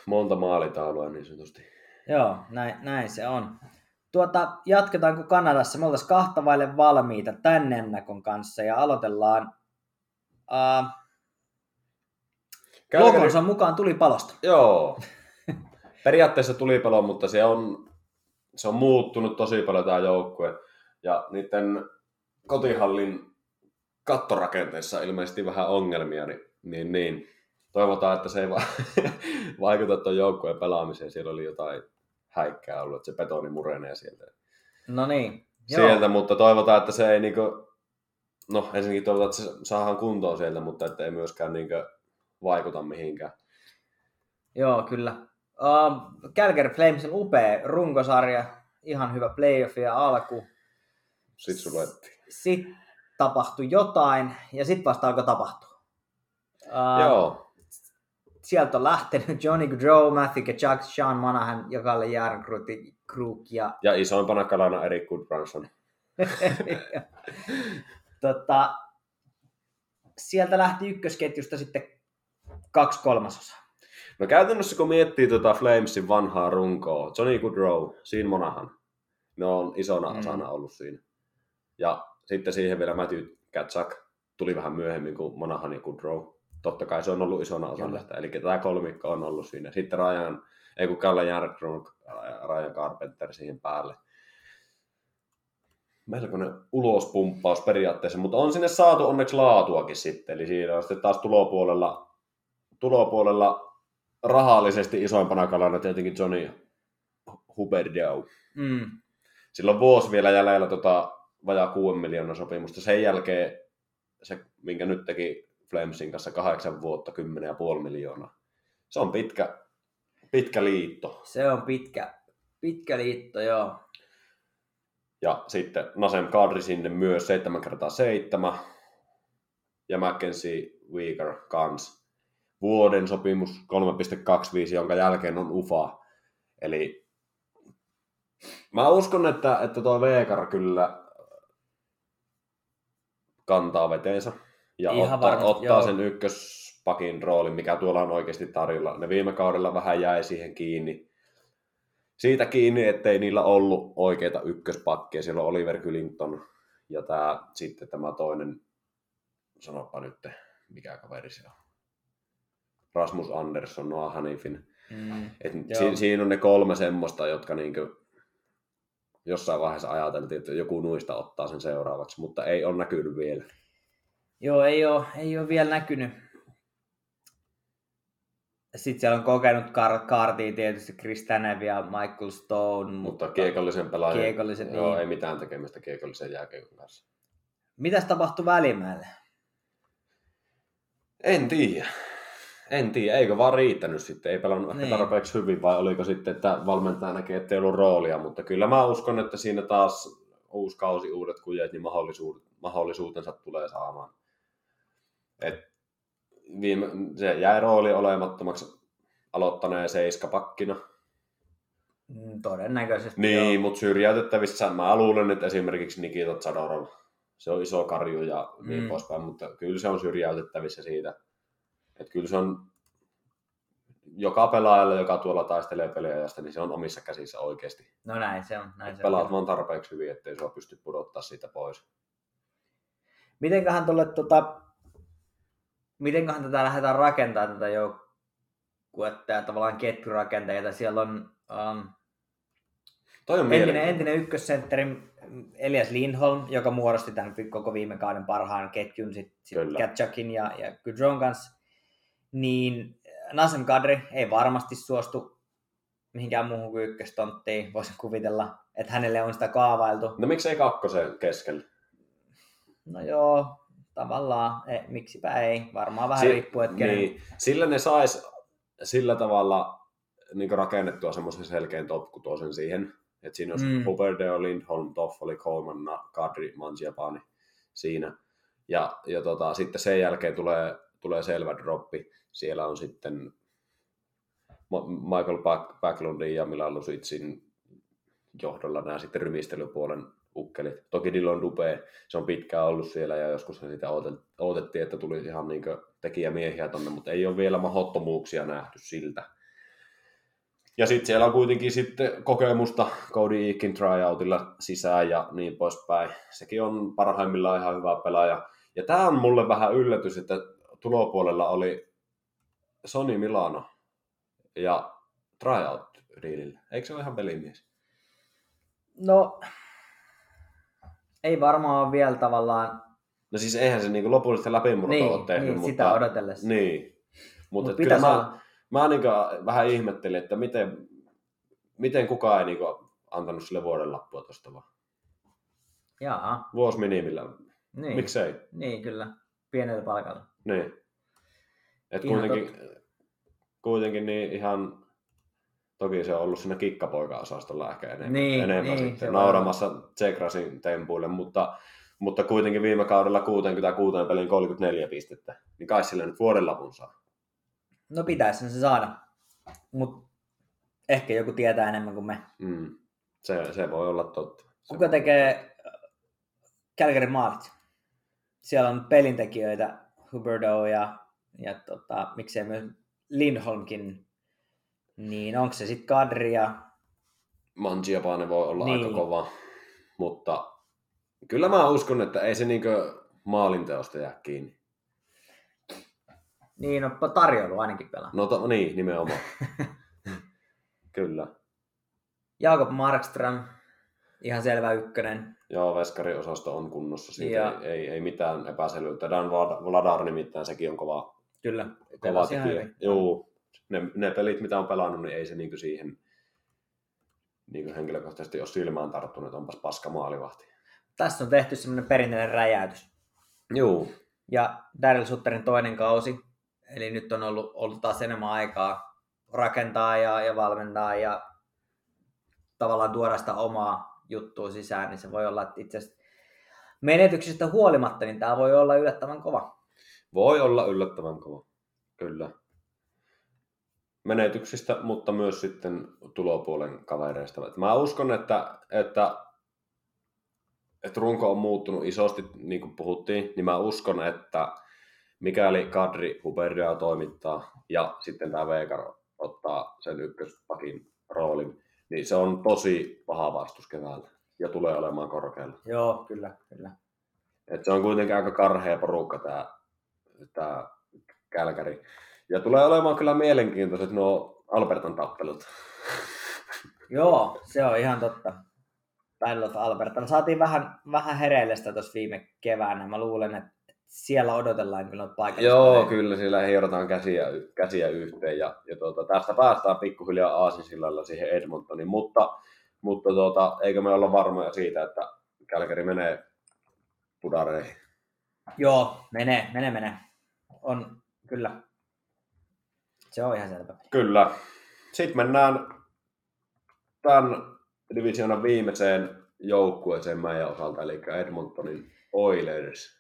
Monta maalitaulua niin sanotusti. Joo, näin, näin se on. Tuota, jatketaanko Kanadassa? Me oltaisiin kahta vaille valmiita tämän ennakon kanssa ja aloitellaan uh, logonsa mukaan tuli palosta. Joo. [LAUGHS] Periaatteessa tulipalo, mutta se on, se on muuttunut tosi paljon tämä joukkue. Ja niiden kotihallin kattorakenteessa ilmeisesti vähän ongelmia, niin, niin, niin. toivotaan, että se ei va- [LAUGHS] vaikuta tuon joukkueen pelaamiseen. Siellä oli jotain häikkää ollut, että se betoni murenee sieltä. No niin. Sieltä, Joo. mutta toivotaan, että se ei niinku, no ensinnäkin toivotaan, että se saadaan kuntoon sieltä, mutta että ei myöskään niinku vaikuta mihinkään. Joo, kyllä. Uh, Calgary Flamesin upea runkosarja, ihan hyvä playoff ja alku. Sitten sulettiin. Sitten tapahtui jotain, ja sitten vasta alkoi tapahtua. Uh, Joo. Sieltä on lähtenyt Johnny Gaudreau, Matthew Kachuk, Sean Manahan, joka oli Kruk ja... [LAUGHS] Ja isoimpana kalana Eric Goodbranson. [LAUGHS] tota, sieltä lähti ykkösketjusta sitten kaksi kolmasosaa. No käytännössä kun miettii tuota Flamesin vanhaa runkoa, Johnny Goodrow, Sean Monahan, ne on isona mm. osana ollut siinä. Ja sitten siihen vielä Matthew Katsak tuli vähän myöhemmin kuin Monahan ja Goodrow. Totta kai se on ollut isona osana sitä, eli tämä kolmikko on ollut siinä. Sitten Ryan, ei kun Kalle Järgrunk, Ryan Carpenter siihen päälle. Melkoinen ulospumppaus periaatteessa, mutta on sinne saatu onneksi laatuakin sitten. Eli siinä on sitten taas tulopuolella, tulopuolella rahallisesti isoimpana kalana tietenkin Johnny Huberdeau. Mm. Silloin vuosi vielä jäljellä tota, vajaa 6 miljoonaa sopimusta. Sen jälkeen se, minkä nyt teki Flamesin kanssa kahdeksan vuotta, 10,5 miljoonaa. Se on pitkä, pitkä liitto. Se on pitkä, pitkä liitto, joo. Ja sitten Nasem Kadri sinne myös 7 kertaa 7 ja Mackenzie Weaker kans vuoden sopimus 3.25, jonka jälkeen on UFA. Eli mä uskon, että, että tuo Veekar kyllä kantaa veteensä ja Ihan ottaa, varmasti, ottaa joo. sen ykköspakin roolin, mikä tuolla on oikeasti tarjolla. Ne viime kaudella vähän jäi siihen kiinni. Siitä kiinni, ettei niillä ollut oikeita ykköspakkeja. Siellä on Oliver Clinton ja tää, sitten tämä toinen, sanopa nyt, mikä kaveri se on. Rasmus Andersson, Noah Hanifin. Mm, Et si- siinä on ne kolme semmoista, jotka niinku jossain vaiheessa ajateltiin, että joku nuista ottaa sen seuraavaksi, mutta ei ole näkynyt vielä. Joo, ei ole, ei ole vielä näkynyt. Sitten siellä on kokenut kar- kaartia tietysti Chris Tanev ja Michael Stone. Mutta, mutta kiekollisen pelaajan, kiekollisen, joo, niin. ei mitään tekemistä kiekollisen jääkiekon kanssa. Mitäs tapahtui välimäelle? En tiedä. En tiedä, eikö vaan riittänyt sitten, ei pelannut niin. tarpeeksi hyvin vai oliko sitten, että valmentaja näkee, että ei ollut roolia, mutta kyllä mä uskon, että siinä taas uusi kausi, uudet kujet, niin mahdollisuudet, mahdollisuutensa tulee saamaan. Et viime, se jäi rooli olemattomaksi aloittaneen seiskapakkina. Mm, todennäköisesti Niin, mutta syrjäytettävissä mä luulen, että esimerkiksi Nikita Zadorov, se on iso karju ja niin mm. poispäin, mutta kyllä se on syrjäytettävissä siitä että kyllä se on joka pelaajalle, joka tuolla taistelee peliajasta, niin se on omissa käsissä oikeasti. No näin se on. Näin se pelaat on. vaan tarpeeksi hyvin, ettei sua pysty pudottaa siitä pois. Mitenköhän tuolle tota, mitenköhän tätä lähdetään rakentamaan tätä joukkuetta ja tavallaan ketjurakenteita. Siellä on, um, Toi on entinen, entinen ykkössentteri Elias Lindholm, joka muodosti tämän koko viime kauden parhaan ketjun sitten sit Katjakin ja, ja Gudron kanssa niin Nasem Kadri ei varmasti suostu mihinkään muuhun kuin ykköstonttiin, voisin kuvitella, että hänelle on sitä kaavailtu. No miksei kakkosen keskellä? No joo, tavallaan, e, miksipä ei, varmaan vähän si- riippuu, että kenen... niin. Sillä ne sais sillä tavalla niin rakennettua semmoisen selkeän top siihen, että siinä olisi mm. Huberdeo, Lindholm, Toffoli, Coleman, Kadri, Mangiapani siinä. Ja, ja tota, sitten sen jälkeen tulee, tulee selvä droppi siellä on sitten Michael Backlundin ja Milan Lusitsin johdolla nämä sitten rymistelypuolen ukkelit. Toki Dillon Dupe, se on pitkään ollut siellä ja joskus sitä odotettiin, että tulisi ihan niin tekijämiehiä tonne, mutta ei ole vielä mahdottomuuksia nähty siltä. Ja sitten siellä on kuitenkin sitten kokemusta Cody Eakin tryoutilla sisään ja niin poispäin. Sekin on parhaimmillaan ihan hyvä pelaaja. Ja tämä on mulle vähän yllätys, että tulopuolella oli Sony Milano ja tryout diilillä. Eikö se ole ihan pelimies? No, ei varmaan vielä tavallaan... No siis eihän se niinku lopullista läpimurtoa Niin, ole tehnyt, niin mutta... sitä odotellessa. Niin. Mut Mutta pitäisi kyllä mä, olla. mä niinku vähän ihmettelin, että miten, miten kukaan ei niinku antanut sille vuoden lappua tuosta vaan. Jaa, Vuosi minimillä. niin. Miksei? Niin, kyllä. Pienellä palkalla. Niin. Et Ihan kuitenkin, kuitenkin niin ihan, toki se on ollut siinä kikkapoika-osastolla ehkä enemmän, Niin, enemmän niin, sitten, nauramassa Tsekrasin tempuille, mutta, mutta kuitenkin viime kaudella 66 pelin 34 pistettä, niin kai sillä nyt vuoden lapun saa. No pitäisi se saada. Mutta ehkä joku tietää enemmän kuin me. Mm. Se, se voi olla totta. Se Kuka tekee Calgary maalit? Siellä on pelintekijöitä, Huberdo ja, ja tota, miksei myös Lindholmkin. Niin onko se sitten Kadri ja... Mangiapane voi olla Niin. aika kova, mutta kyllä mä uskon, että ei se niinkö maalinteosta jää kiinni. Niin, no tarjoilu ainakin pelaa. No to, niin, nimenomaan. [LAUGHS] kyllä. Jakob Markström, ihan selvä ykkönen. Joo, veskariosasto on kunnossa, siitä Ja- ei, ei, ei, mitään epäselvyyttä. Dan Vlad- Vladar nimittäin, sekin on kova, Kyllä. kova tekijä. Joo, ne, ne, pelit, mitä on pelannut, niin ei se niinku siihen niinku henkilökohtaisesti ole silmään tarttunut, että onpas paska maalivahti. Tässä on tehty semmoinen perinteinen räjäytys. Joo, Ja Daryl Sutterin toinen kausi, eli nyt on ollut, ollut taas enemmän aikaa rakentaa ja, ja valmentaa ja tavallaan tuoda sitä omaa juttua sisään, niin se voi olla, että itse asiassa menetyksistä huolimatta, niin tämä voi olla yllättävän kova. voi olla yllättävän kova, kyllä. Menetyksistä, mutta myös sitten tulopuolen kavereista. Mä uskon, että, että, että runko on muuttunut isosti, niin kuin puhuttiin, niin mä uskon, että mikäli Kadri Huberdia toimittaa ja sitten tämä Veikar ottaa sen ykköspakin roolin, niin se on tosi paha vastus keväällä ja tulee olemaan korkealla. Joo, kyllä, kyllä. Et se on kuitenkin aika karhea porukka tämä tää Kälkäri. Ja tulee olemaan kyllä mielenkiintoiset nuo Albertan tappelut. Joo, se on ihan totta. Battle of Alberta. Me saatiin vähän, vähän hereillestä tuossa viime keväänä. Mä luulen, että siellä odotellaan kyllä noita paikallisia. Joo, kyllä siellä hierotaan käsiä, käsiä yhteen ja, ja tuota, tästä päästään pikkuhiljaa aasinsillalla siihen Edmontoniin, mutta, mutta tuota, eikö me olla varmoja siitä, että Kälkäri menee pudareihin? Joo, menee, menee, menee. On, kyllä. Se on ihan selvä. Kyllä. Sitten mennään tämän divisioonan viimeiseen joukkueeseen meidän osalta, eli Edmontonin Oilers.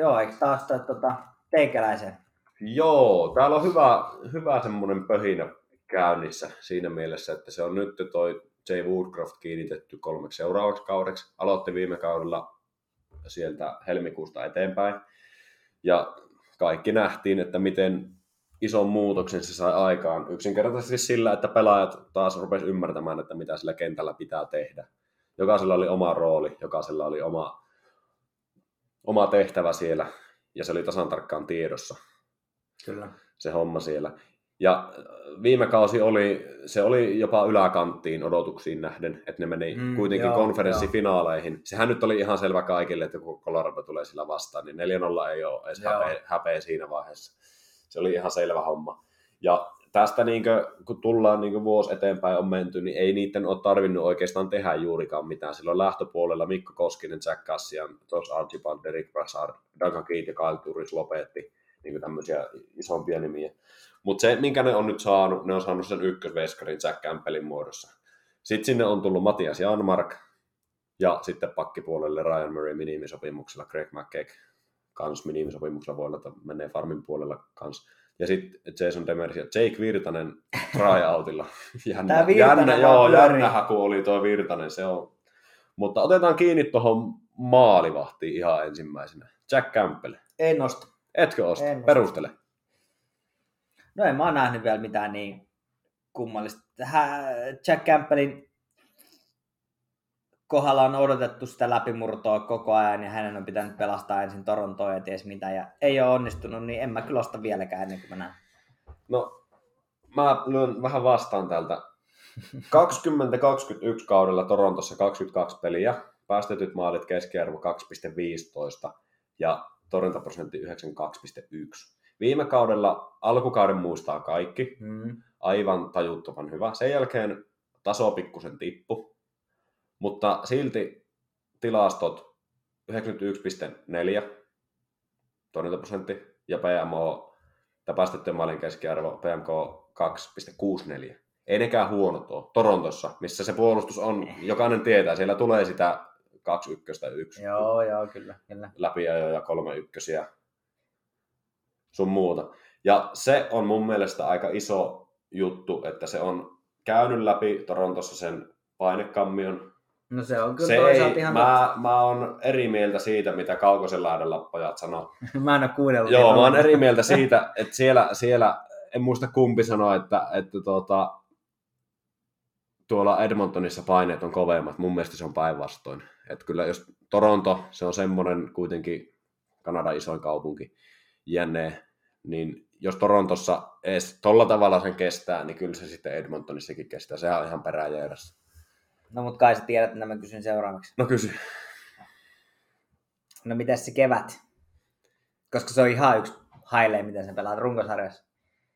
Joo, eikö taas toi, tota, teikäläisen? Joo, täällä on hyvä, hyvä semmoinen pöhinä käynnissä siinä mielessä, että se on nyt toi Jay Woodcroft kiinnitetty kolmeksi seuraavaksi kaudeksi. Aloitti viime kaudella sieltä helmikuusta eteenpäin. Ja kaikki nähtiin, että miten ison muutoksen se sai aikaan. Yksinkertaisesti sillä, että pelaajat taas rupes ymmärtämään, että mitä sillä kentällä pitää tehdä. Jokaisella oli oma rooli, jokaisella oli oma, oma tehtävä siellä, ja se oli tasan tarkkaan tiedossa Kyllä. se homma siellä. Ja äh, viime kausi oli, se oli jopa yläkanttiin odotuksiin nähden, että ne meni Mm, kuitenkin joo, konferenssifinaaleihin. Sehän nyt oli ihan selvä kaikille, että kun Colorado tulee sillä vastaan, niin 4-0 ei ole edes Joo. häpeä, häpeä siinä vaiheessa. Se oli ihan selvä homma. Ja tästä niin kuin, kun tullaan niin kuin vuosi eteenpäin on menty, niin ei niiden ole tarvinnut oikeastaan tehdä juurikaan mitään. Silloin lähtöpuolella Mikko Koskinen, Jack Cassian, Josh Archibald, Derek Brassard, Duncan Keith ja Kyle Turris lopetti niin kuin tämmöisiä isompia nimiä. Mutta se, minkä ne on nyt saanut, ne on saanut sen ykkösveskarin Jack Campbellin muodossa. Sitten sinne on tullut Matias Janmark ja sitten pakkipuolelle Ryan Murray minimisopimuksella, Greg McKeck kans minimisopimuksella voi olla, että menee farmin puolella kans. Ja sitten Jason Demers ja Jake Virtanen tryoutilla. [LAUGHS] jännä, Tää Virtanen jännä, joo, jännä haku oli tuo Virtanen, se on. Mutta otetaan kiinni tuohon maalivahtiin ihan ensimmäisenä. Jack Campbell. En nosta. Etkö osta? En. Perustele. No en mä oon nähnyt vielä mitään niin kummallista. Hä- Jack Campbellin kohdalla on odotettu sitä läpimurtoa koko ajan ja hänen on pitänyt pelastaa ensin Torontoa ja ties mitä ja ei ole onnistunut, niin en mä kyllä osta vieläkään ennen kuin mä näen. No, mä lyön vähän vastaan tältä. 2021 kaudella Torontossa 22 peliä, päästetyt maalit keskiarvo 2,15 ja torjuntaprosentti 92,1. Viime kaudella alkukauden muistaa kaikki, Mm. aivan tajuttoman hyvä. Sen jälkeen taso pikkusen tippu, mutta silti tilastot 91,4 torjuntaprosentti ja PMO, tai päästettyjen maalin keskiarvo PMK 2,64. Ei nekään huonot ole. Torontossa, missä se puolustus on, jokainen tietää, siellä tulee sitä 2 ykköstä yksi Joo, joo, kyllä, kyllä. läpiajoja, kolme ykkösiä, sun muuta. Ja se on mun mielestä aika iso juttu, että se on käynyt läpi Torontossa sen painekammion. No se on kyllä Se toisaalta ei, ihan mä, mä oon eri mieltä siitä, mitä Kaukosen laidalla pojat sanoo. [LAUGHS] Mä en ole kuunnellut. Joo, mä oon eri mieltä [LAUGHS] siitä, että siellä, siellä en muista kumpi sanoi, että, että tuota, tuolla Edmontonissa paineet on kovemmat. Mun mielestä se on päinvastoin. Että kyllä jos Toronto, se on semmoinen kuitenkin Kanadan isoin kaupunki, jne, niin jos Torontossa edes tolla tavalla sen kestää, niin kyllä se sitten Edmontonissakin kestää. Sehän on ihan peräjäädässä. No mut kai sä tiedät, että mä kysyn seuraavaksi. No kysy. No mitäs se kevät? Koska se on ihan yksi hailee, miten se pelaat runkosarjassa.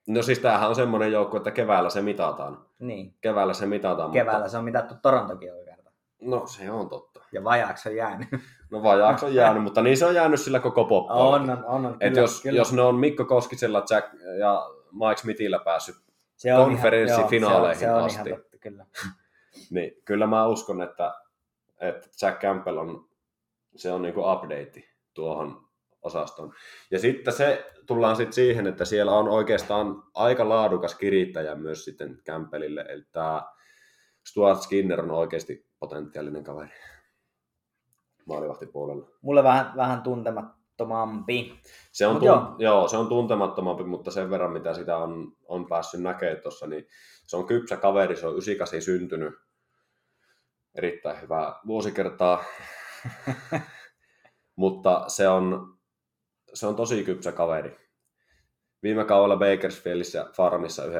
No siis tämähän on semmoinen joukko, että keväällä se mitataan. Niin. Keväällä se mitataan. Keväällä se on mitattu Torontokin joka kerta. Mutta... No se on totta. Ja vajaaksi on jäänyt. [LAUGHS] No vajaaksi on jäänyt, mutta niin se on jäänyt sillä koko poppa. on, on, on, on. Et jos, jos ne on Mikko Koskisella Jack ja Mike Smithillä päässyt, se on konferenssifinaaleihin ihan, joo, se on, asti. se on ihan totta, kyllä. [LAUGHS] niin kyllä mä uskon, että, että Jack Campbell on, se on niinku update tuohon osastoon. Ja sitten se, tullaan sitten siihen, että siellä on oikeastaan aika laadukas kirittäjä myös sitten Campbellille, eli tämä Stuart Skinner on oikeasti potentiaalinen kaveri maalivahtipuolella. Mulle vähän, vähän tuntemattomampi. Se on, Mut tun- joo. joo. se on tuntemattomampi, mutta sen verran mitä sitä on, on päässyt näkemään tuossa, niin se on kypsä kaveri, se on 98 syntynyt. Erittäin hyvää vuosikertaa. [LAUGHS] mutta se on, se on tosi kypsä kaveri. Viime kaudella Bakersfieldissä Farmissa 92,0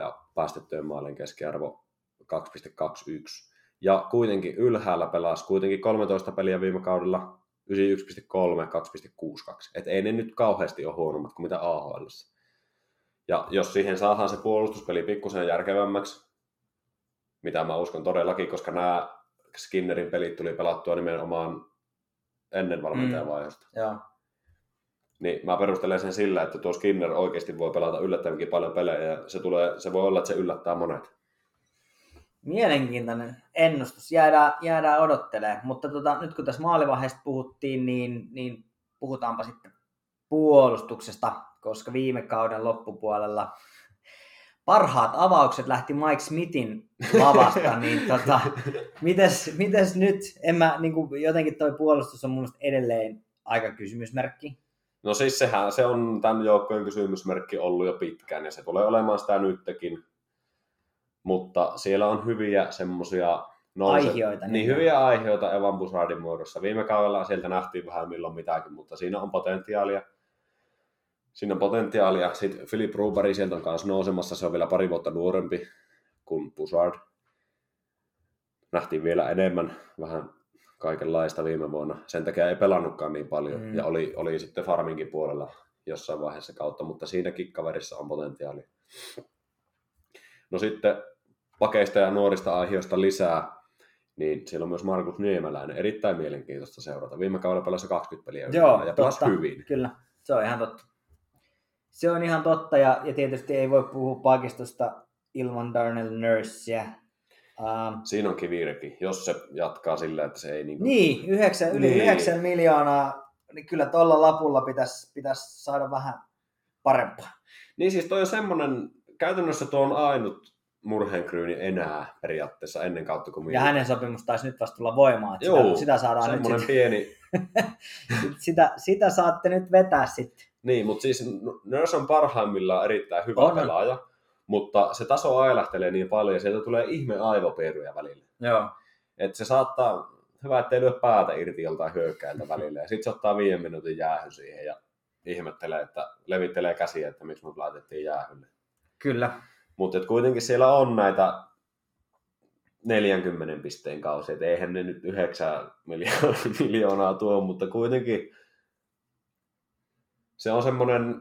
ja päästettyjen maalin keskiarvo 2,21. Ja kuitenkin ylhäällä pelasi kuitenkin 13 peliä viime kaudella 91,3, 2,62. Et ei ne nyt kauheasti ole huonommat kuin mitä AHL. Ja jos siihen saadaan se puolustuspeli pikkusen järkevämmäksi, mitä mä uskon todellakin, koska nämä Skinnerin pelit tuli pelattua nimenomaan ennen valmentajan vaihdosta. Joo. Niin mä perustelen sen sillä, että tuo Skinner oikeasti voi pelata yllättävänkin paljon pelejä ja se, tulee, se voi olla, että se yllättää monet. Mielenkiintoinen ennustus. Jäädään, jäädään odottelemaan. Mutta tota, nyt kun tässä maalivaiheesta puhuttiin, niin, niin puhutaanpa sitten puolustuksesta, koska viime kauden loppupuolella parhaat avaukset lähti Mike Smithin lavasta, [LAUGHS] niin tota, mites, mites nyt? En mä, niin kuin, jotenkin toi puolustus on mun edelleen aika kysymysmerkki. No siis sehän se on tämän joukkojen kysymysmerkki ollut jo pitkään ja se tulee olemaan sitä nytkin. Mutta siellä on hyviä semmosia Aihioita, Niin, niin. hyviä aiheita Evan Busardin muodossa. Viime kaudella sieltä nähtiin vähän milloin mitäkin, mutta siinä on potentiaalia. Siinä on potentiaalia. Sitten Philip Ruberi sieltä on kanssa nousemassa. Se on vielä pari vuotta nuorempi kuin Busard. Nähtiin vielä enemmän vähän kaikenlaista viime vuonna. Sen takia ei pelannutkaan niin paljon. Mm. Ja oli, oli sitten Farminkin puolella jossain vaiheessa kautta, mutta siinäkin kaverissa on potentiaalia. No sitten pakeista ja nuorista aiheista lisää, niin siellä on myös Markus Niemeläinen. Erittäin mielenkiintoista seurata. Viime kaudella pelasi 20 peliä Joo, ja pelasi hyvin. Kyllä, se on ihan totta. Se on ihan totta, ja, ja tietysti ei voi puhua pakistosta ilman Darnell Nursea. Um, Siinä on kivirekin, jos se jatkaa sillä, että se ei niin kuin... niin, yhdeksän, yli Niin. 9 miljoonaa, niin kyllä tuolla lapulla pitäisi pitäisi saada vähän parempaa. Niin siis toi on semmonen, käytännössä tuo on ainut murheenkryyni enää periaatteessa ennen kautta kuin Ja hänen sopimus taisi nyt vasta tulla voimaan, että sitä, Joo, sitä saadaan nyt sit, pieni... [LAUGHS] sitä, sitä saatte nyt vetää sitten. Niin, mutta siis Nurse on parhaimmillaan erittäin hyvä On, pelaaja, mutta se taso ailahtelee niin paljon ja sieltä tulee ihme aivopieruja välillä. Joo. Että se saattaa, hyvä ettei lyö päätä irti joltain hyökkäiltä välillä ja sitten se ottaa viiden minuutin jäähy siihen ja ihmettelee, että levittelee käsiä, että miksi mut laitettiin jäähylle. Kyllä. Mutta kuitenkin siellä on näitä 40 pisteen kausi, että eihän ne nyt 9 miljoonaa, [LAUGHS] miljoonaa tuo, mutta kuitenkin se on semmoinen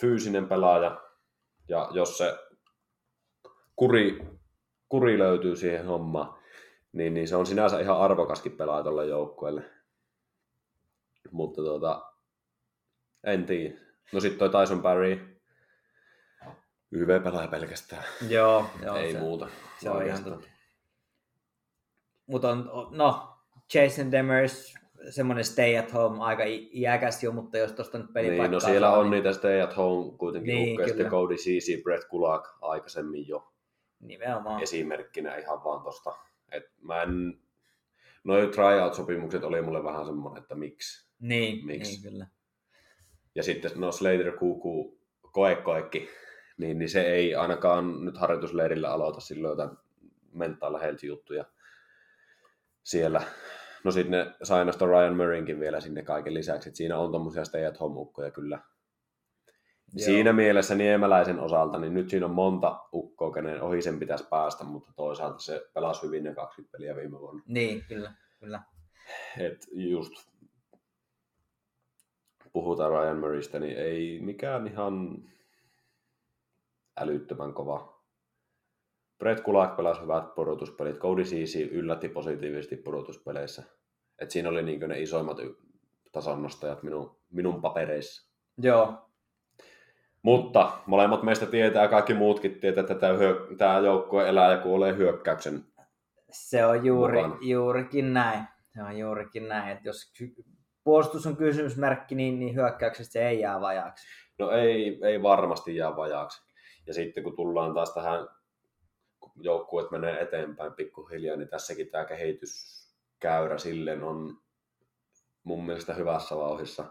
fyysinen pelaaja, ja jos se kuri, kuri löytyy siihen hommaan, niin, niin se on sinänsä ihan arvokaskin pelaaja tuolle joukkueelle. Mutta tuota, en tiedä. No sitten toi Tyson Barry, YV-pelaaja pelkästään. Joo, joo Ei se, muuta. Se on ihan totta. Mutta on, no, Jason Demers, semmoinen stay at home, aika iäkäs jo, mutta jos tuosta nyt pelipaikkaa Niin, no siellä saa, on niitä stay at home kuitenkin Niin, niin, sitten Cody CC, Brett Kulak aikaisemmin jo Nimenomaan. esimerkkinä ihan vaan tosta. Et mä en, noi tryout-sopimukset oli mulle vähän semmoinen, että miksi. Niin, Miksi? niin kyllä. Ja sitten no Slater Kuku koekoekki, niin, niin se ei ainakaan nyt harjoitusleirillä aloita silloin jotain mental health juttuja siellä. No sitten ne sai Ryan Murraynkin vielä sinne kaiken lisäksi, että siinä on tommosia stay at home ukkoja kyllä. Joo. Siinä mielessä Niemeläisen osalta, niin nyt siinä on monta ukkoa, kenen ohi sen pitäisi päästä, mutta toisaalta se pelasi hyvin ne 20 peliä viime vuonna. Niin, kyllä. kyllä. Et just puhutaan Ryan Murraystä, niin ei mikään ihan älyttömän kova. Brett Kulak pelasi hyvät pudotuspelit. Cody Ceesay yllätti positiivisesti pudotuspeleissä. Et siinä oli niin ne isoimmat y- tasonnostajat minun, minun papereissa. Joo, Mutta molemmat meistä tietää kaikki muutkin tietää, että tämä, hyö, tämä joukkue elää ja kuolee hyökkäyksen. se on juuri, Mukana. juurikin näin. Se on juurikin näin, että jos puolustus on kysymysmerkki, niin, niin hyökkäyksestä se ei jää vajaaksi. No ei, ei varmasti jää vajaaksi. Ja sitten kun tullaan taas tähän, joukkueet menee eteenpäin pikkuhiljaa, niin tässäkin tämä kehityskäyrä silleen on mun mielestä hyvässä vauhissa.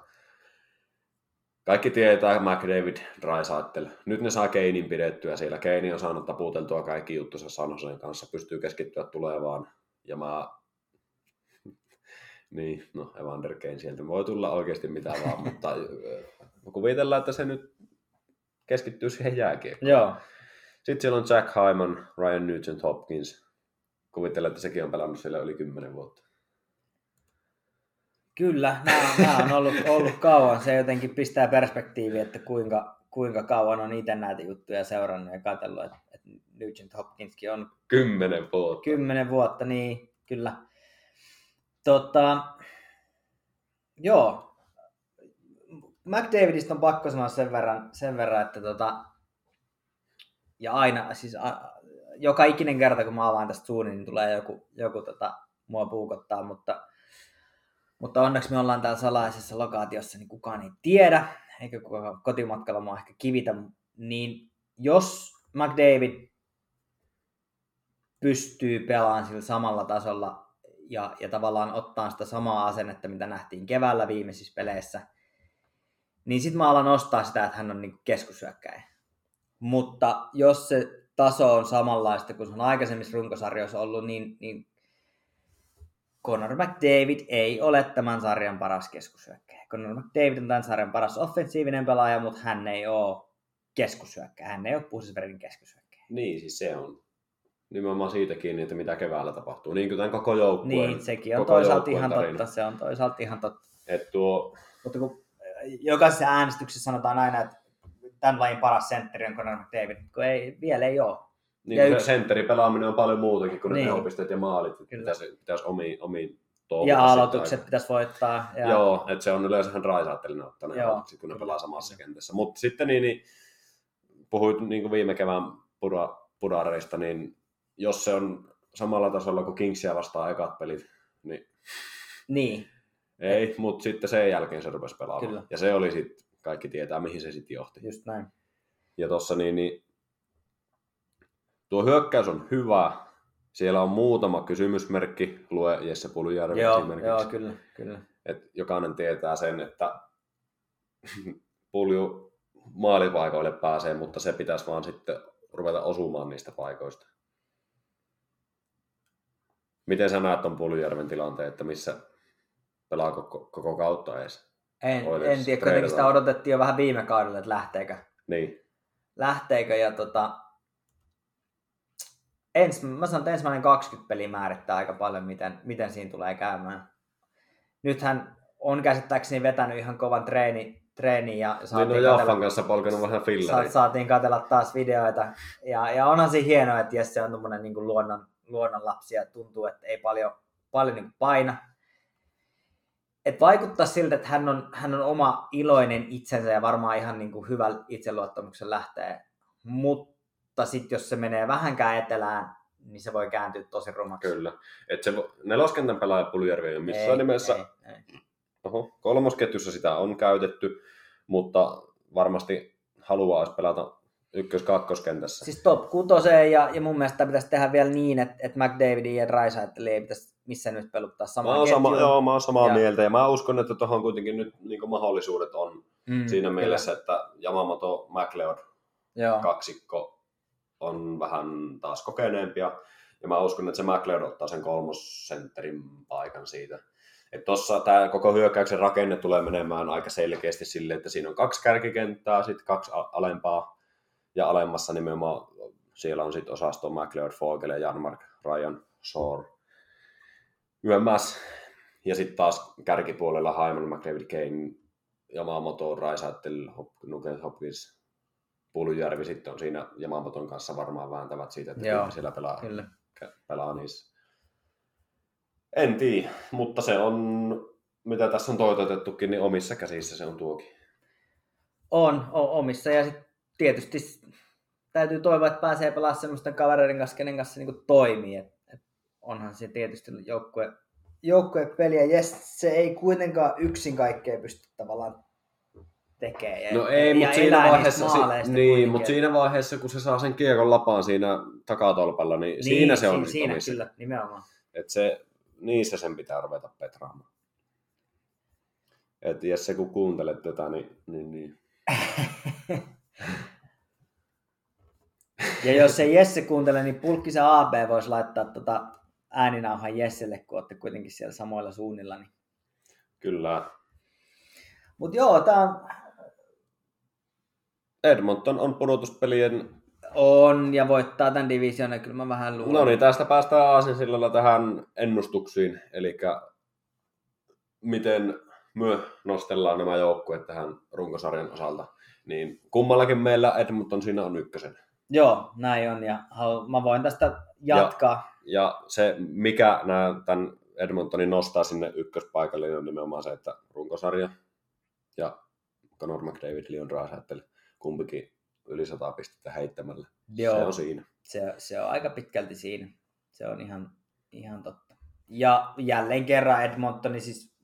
Kaikki tietää McDavid, Drysaitel. Nyt ne saa Keinin pidettyä siellä. Keini on saanut taputeltua kaikki juttunsa Sanosen kanssa, pystyy keskittyä tulevaan. Ja mä... [LAUGHS] Niin, no Evander Kane sieltä voi tulla oikeasti mitä vaan, mutta kuvitellaan, että se nyt keskittyy siihen jääkiekkoon. Joo, Sitten siellä on Jack Hyman, Ryan Nugent Hopkins. Kuvittelen, että sekin on pelannut siellä yli 10 vuotta. kyllä. Nämä, nämä on ollut, ollut kauan. Se jotenkin pistää perspektiiviä, että kuinka, kuinka kauan on itse näitä juttuja seurannut ja katsellut, että, että Nugent Hopkinskin on 10 vuotta. Kymmenen vuotta, niin kyllä. Tota, joo. McDavidista on pakko sanoa sen verran, sen verran että tota, ja aina, siis a, joka ikinen kerta kun mä avaan tästä suunin, niin tulee joku, joku tota, mua puukottaa, mutta, mutta onneksi me ollaan täällä salaisessa lokaatiossa, niin kukaan ei tiedä, eikä kukaan kotimatkalla mua ehkä kivitä, niin jos McDavid pystyy pelaamaan sillä samalla tasolla ja, ja tavallaan ottaa sitä samaa asennetta, mitä nähtiin keväällä viimeisissä peleissä, niin sitten mä alan ostaa sitä, että hän on niin keskusyökkäjä. Mutta jos se taso on samanlaista kuin se on aikaisemmissa runkosarjoissa ollut, niin, niin Conor McDavid ei ole tämän sarjan paras keskusyökkäjä. Conor McDavid on tämän sarjan paras offensiivinen pelaaja, mutta hän ei ole keskusyökkäjä. Hän ei ole puhdisverin keskusyökkäjä. Niin, siis se on nimenomaan siitä kiinni, että mitä keväällä tapahtuu. Niin kuin tämän koko joukkueen. Niin, sekin on toisaalta ihan tarina. totta. Se on toisaalta ihan totta. Et tuo, Mutta kun äh, jokaisessa äänestyksessä sanotaan aina, että tämän lajin paras sentteri on Conor McDavid, kun ei, vielä ei ole. niin Ja se yksi- sentteripelaaminen on paljon muutakin kuin ne Niin. tehopisteet ja maalit. Kyllä. Pitäisi, pitäisi omiin, omiin Ja aloitukset pitäisi voittaa. Ja... Joo, että se on yleensä hän raisaattelinen ottaa ne aloitukset, kun ne kyllä. pelaa samassa kentässä. Mutta sitten niin, niin puhuit niin kuin viime kevään puda, pudareista, niin jos se on samalla tasolla kuin Kingsia vastaan ekat pelit, niin Niin, ei, mutta sitten sen jälkeen se rupesi pelaamaan. Kyllä. Ja se oli sitten, kaikki tietää mihin se sitten johti. just näin. Ja tuossa niin, niin, tuo hyökkäys on hyvä. Siellä on muutama kysymysmerkki, lue Jesse Puljärvi Joo, esimerkiksi. joo, kyllä, kyllä. Et jokainen tietää sen, että [LAUGHS] Pulju maalipaikoille pääsee, mutta se pitäisi vaan sitten ruveta osumaan niistä paikoista. Miten sä näet ton Puljärven tilanteen, että missä pelaa koko, koko kautta edes? En, Oilers en tiedä, kuitenkin sitä odotettiin jo vähän viime kaudella, että lähteekö. Niin, lähteekö ja tota, ens, mä sanon, että ensimmäinen 20 peliä määrittää aika paljon, miten, miten siinä tulee käymään. Nythän on käsittääkseni vetänyt ihan kovan treeni, treeni ja niin on saatiin, Jaffan kanssa polkenut vähän sa, fillari. saatiin katsella taas videoita. Ja, ja onhan se hienoa, että Jesse on tuommoinen niin luonnon, luonnon lapsi ja tuntuu, että ei paljon, paljon niin paina. Et vaikuttaa siltä, että hän on, hän on oma iloinen itsensä ja varmaan ihan niin kuin hyvällä itseluottamuksen lähtee. Mutta sitten jos se menee vähänkään etelään, niin se voi kääntyä tosi rumaksi. Kyllä. Et se neloskentän pelaaja Puljärvi ei ole missään nimessä. Ei, ei. Oho, kolmosketjussa sitä on käytetty, mutta varmasti haluaa pelata ykkös-kakkoskentässä. Siis top kutoseen ja, ja mun mielestä pitäisi tehdä vielä niin, että, että McDavidin ja Drysaitlin ei pitäisi missään nyt peluttaa Mä samaa oon, sama, joo, mä oon samaa Ja- mieltä ja mä uskon, että tuohon kuitenkin nyt niin mahdollisuudet on Mm, siinä kyllä. mielessä, että Yamamoto McLeod Joo. kaksikko on vähän taas kokeneempia ja mä uskon, että se McLeod ottaa sen kolmosentterin paikan siitä. Että tossa tämä koko hyökkäyksen rakenne tulee menemään aika selkeästi silleen, että siinä on kaksi kärkikenttää, sitten kaksi alempaa ja alemmassa nimenomaan siellä on sitten osasto McLeod, Fogel ja Janmark, Ryan, Shore, YMS. Ja sitten taas kärkipuolella Hyman, McDavid, Kane, Yamamoto, Raisaitel, Hop, Nuke, Hopkins, Puljärvi sitten on siinä Yamamoton kanssa varmaan vääntävät siitä, että Joo, siellä pelaa, Kyllä. pelaa niissä. En tiedä, mutta se on, mitä tässä on toitotettukin, niin omissa käsissä se on tuokin. On, o- omissa ja sit tietysti täytyy toivoa, että pääsee pelaamaan semmoisten kavereiden kanssa, kenen kanssa se niin toimii. Et onhan se tietysti joukkue, joukkuepeli ja jes, se ei kuitenkaan yksin kaikkea pysty tavallaan tekemään. Ja, No ei, mutta siinä vaiheessa, si- niin, mutta siinä vaiheessa, kun se saa sen kiekon lapaan siinä takatolpalla, niin, niin siinä se on siinä, siinä kyllä, nimenomaan. Et se, niissä sen pitää ruveta petraamaan. Et Jesse, kun kuuntelet tätä, niin, niin, niin. [LAUGHS] Ja jos ei Jesse kuuntele, niin Pulkkisen AB voisi laittaa tota ääninauhan Jesselle, kun olette kuitenkin siellä samoilla suunnilla. Niin. kyllä. Mutta joo, tämä on, Edmonton on pudotuspelien... on ja voittaa tämän divisionan, kyllä mä vähän luulen. No niin, tästä päästään aasinsillalla tähän ennustuksiin, eli miten myö nostellaan nämä joukkueet tähän runkosarjan osalta. Niin kummallakin meillä Edmonton siinä on ykkösen. Joo, näin on ja mä voin tästä jatkaa. Ja se, mikä nämä, tämän Edmontonin nostaa sinne ykköspaikalle, niin on nimenomaan se, että runkosarja ja Conor McDavid, Leon Draisaitl, kumpikin yli 100 pistettä heittämällä. Joo. Se on siinä. Se, se on aika pitkälti siinä. Se on ihan, ihan totta. Ja jälleen kerran Edmontoni siis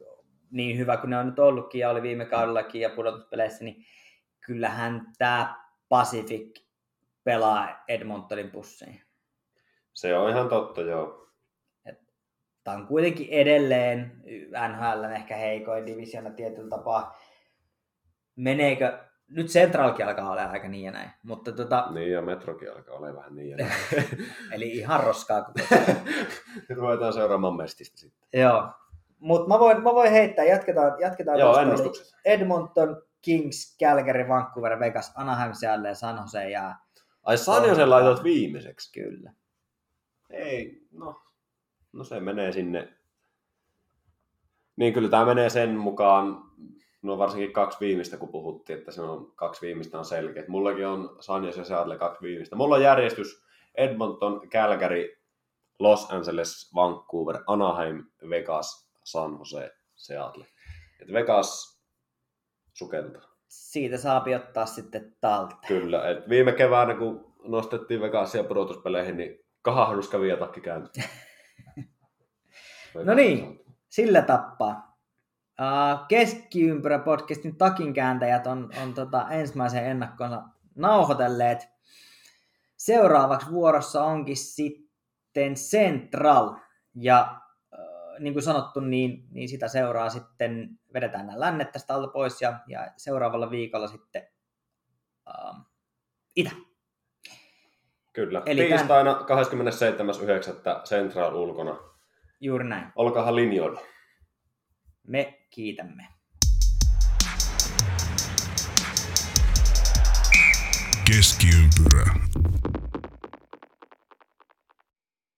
niin hyvä kuin ne on nyt ollutkin ja oli viime kaudellakin ja pudotuspeleissä, niin kyllähän tämä Pacific pelaa Edmontonin pussiin. Se on ihan totta, joo. Tämä on kuitenkin edelleen NHL ehkä heikoin divisiona tietyllä tapaa. Meneekö, nyt Centralkin alkaa olla aika niin ja näin, mutta tota, Niin, ja Metrokin alkaa olla vähän niin. Ja näin. [LAUGHS] eli ihan roskaa koko [LAUGHS] Ruvetaan seuraamaan mestistä sitten. Joo. Mutta mä voin, mä voin heittää, jatketaan, jatketaan Joo, ennustukset. Edmonton, Kings, Calgary, Vancouver, Vegas, Anaheim, Seattle ja San Jose jää. Ai Sanjo sen laitot viimeiseksi. Kyllä. Ei, no, no se menee sinne. Niin kyllä tämä menee sen mukaan, no varsinkin kaksi viimeistä kun puhuttiin, että se on kaksi viimeistä on selkeät. Mullakin on Sanjos ja Seattle kaksi viimeistä. Mulla on järjestys Edmonton, Calgary, Los Angeles, Vancouver, Anaheim, Vegas, San Jose, Seattle. Et Vegas sukeltaa. Siitä saa ottaa sitten talteen. Kyllä, et viime keväänä kun nostettiin Vegasia pudotuspeleihin, niin kahahdus kävi ja takki kääntyi. [LAUGHS] No niin. Sillä tappaa. Uh, Keskiympyrä podcastin takinkääntäjät on, on tota ensimmäisen ennakkonsa nauhoitelleet. Seuraavaksi vuorossa onkin sitten Central. Ja uh, niin kuin sanottu, niin, niin sitä seuraa sitten, vedetään nämä lännet tästä alta pois ja, ja seuraavalla viikolla sitten ähm, itä. Kyllä. Eli Tiistaina 27.9. Central ulkona. Juuri näin. Olkaahan linjoilla. Me kiitämme. Keskiympyrä.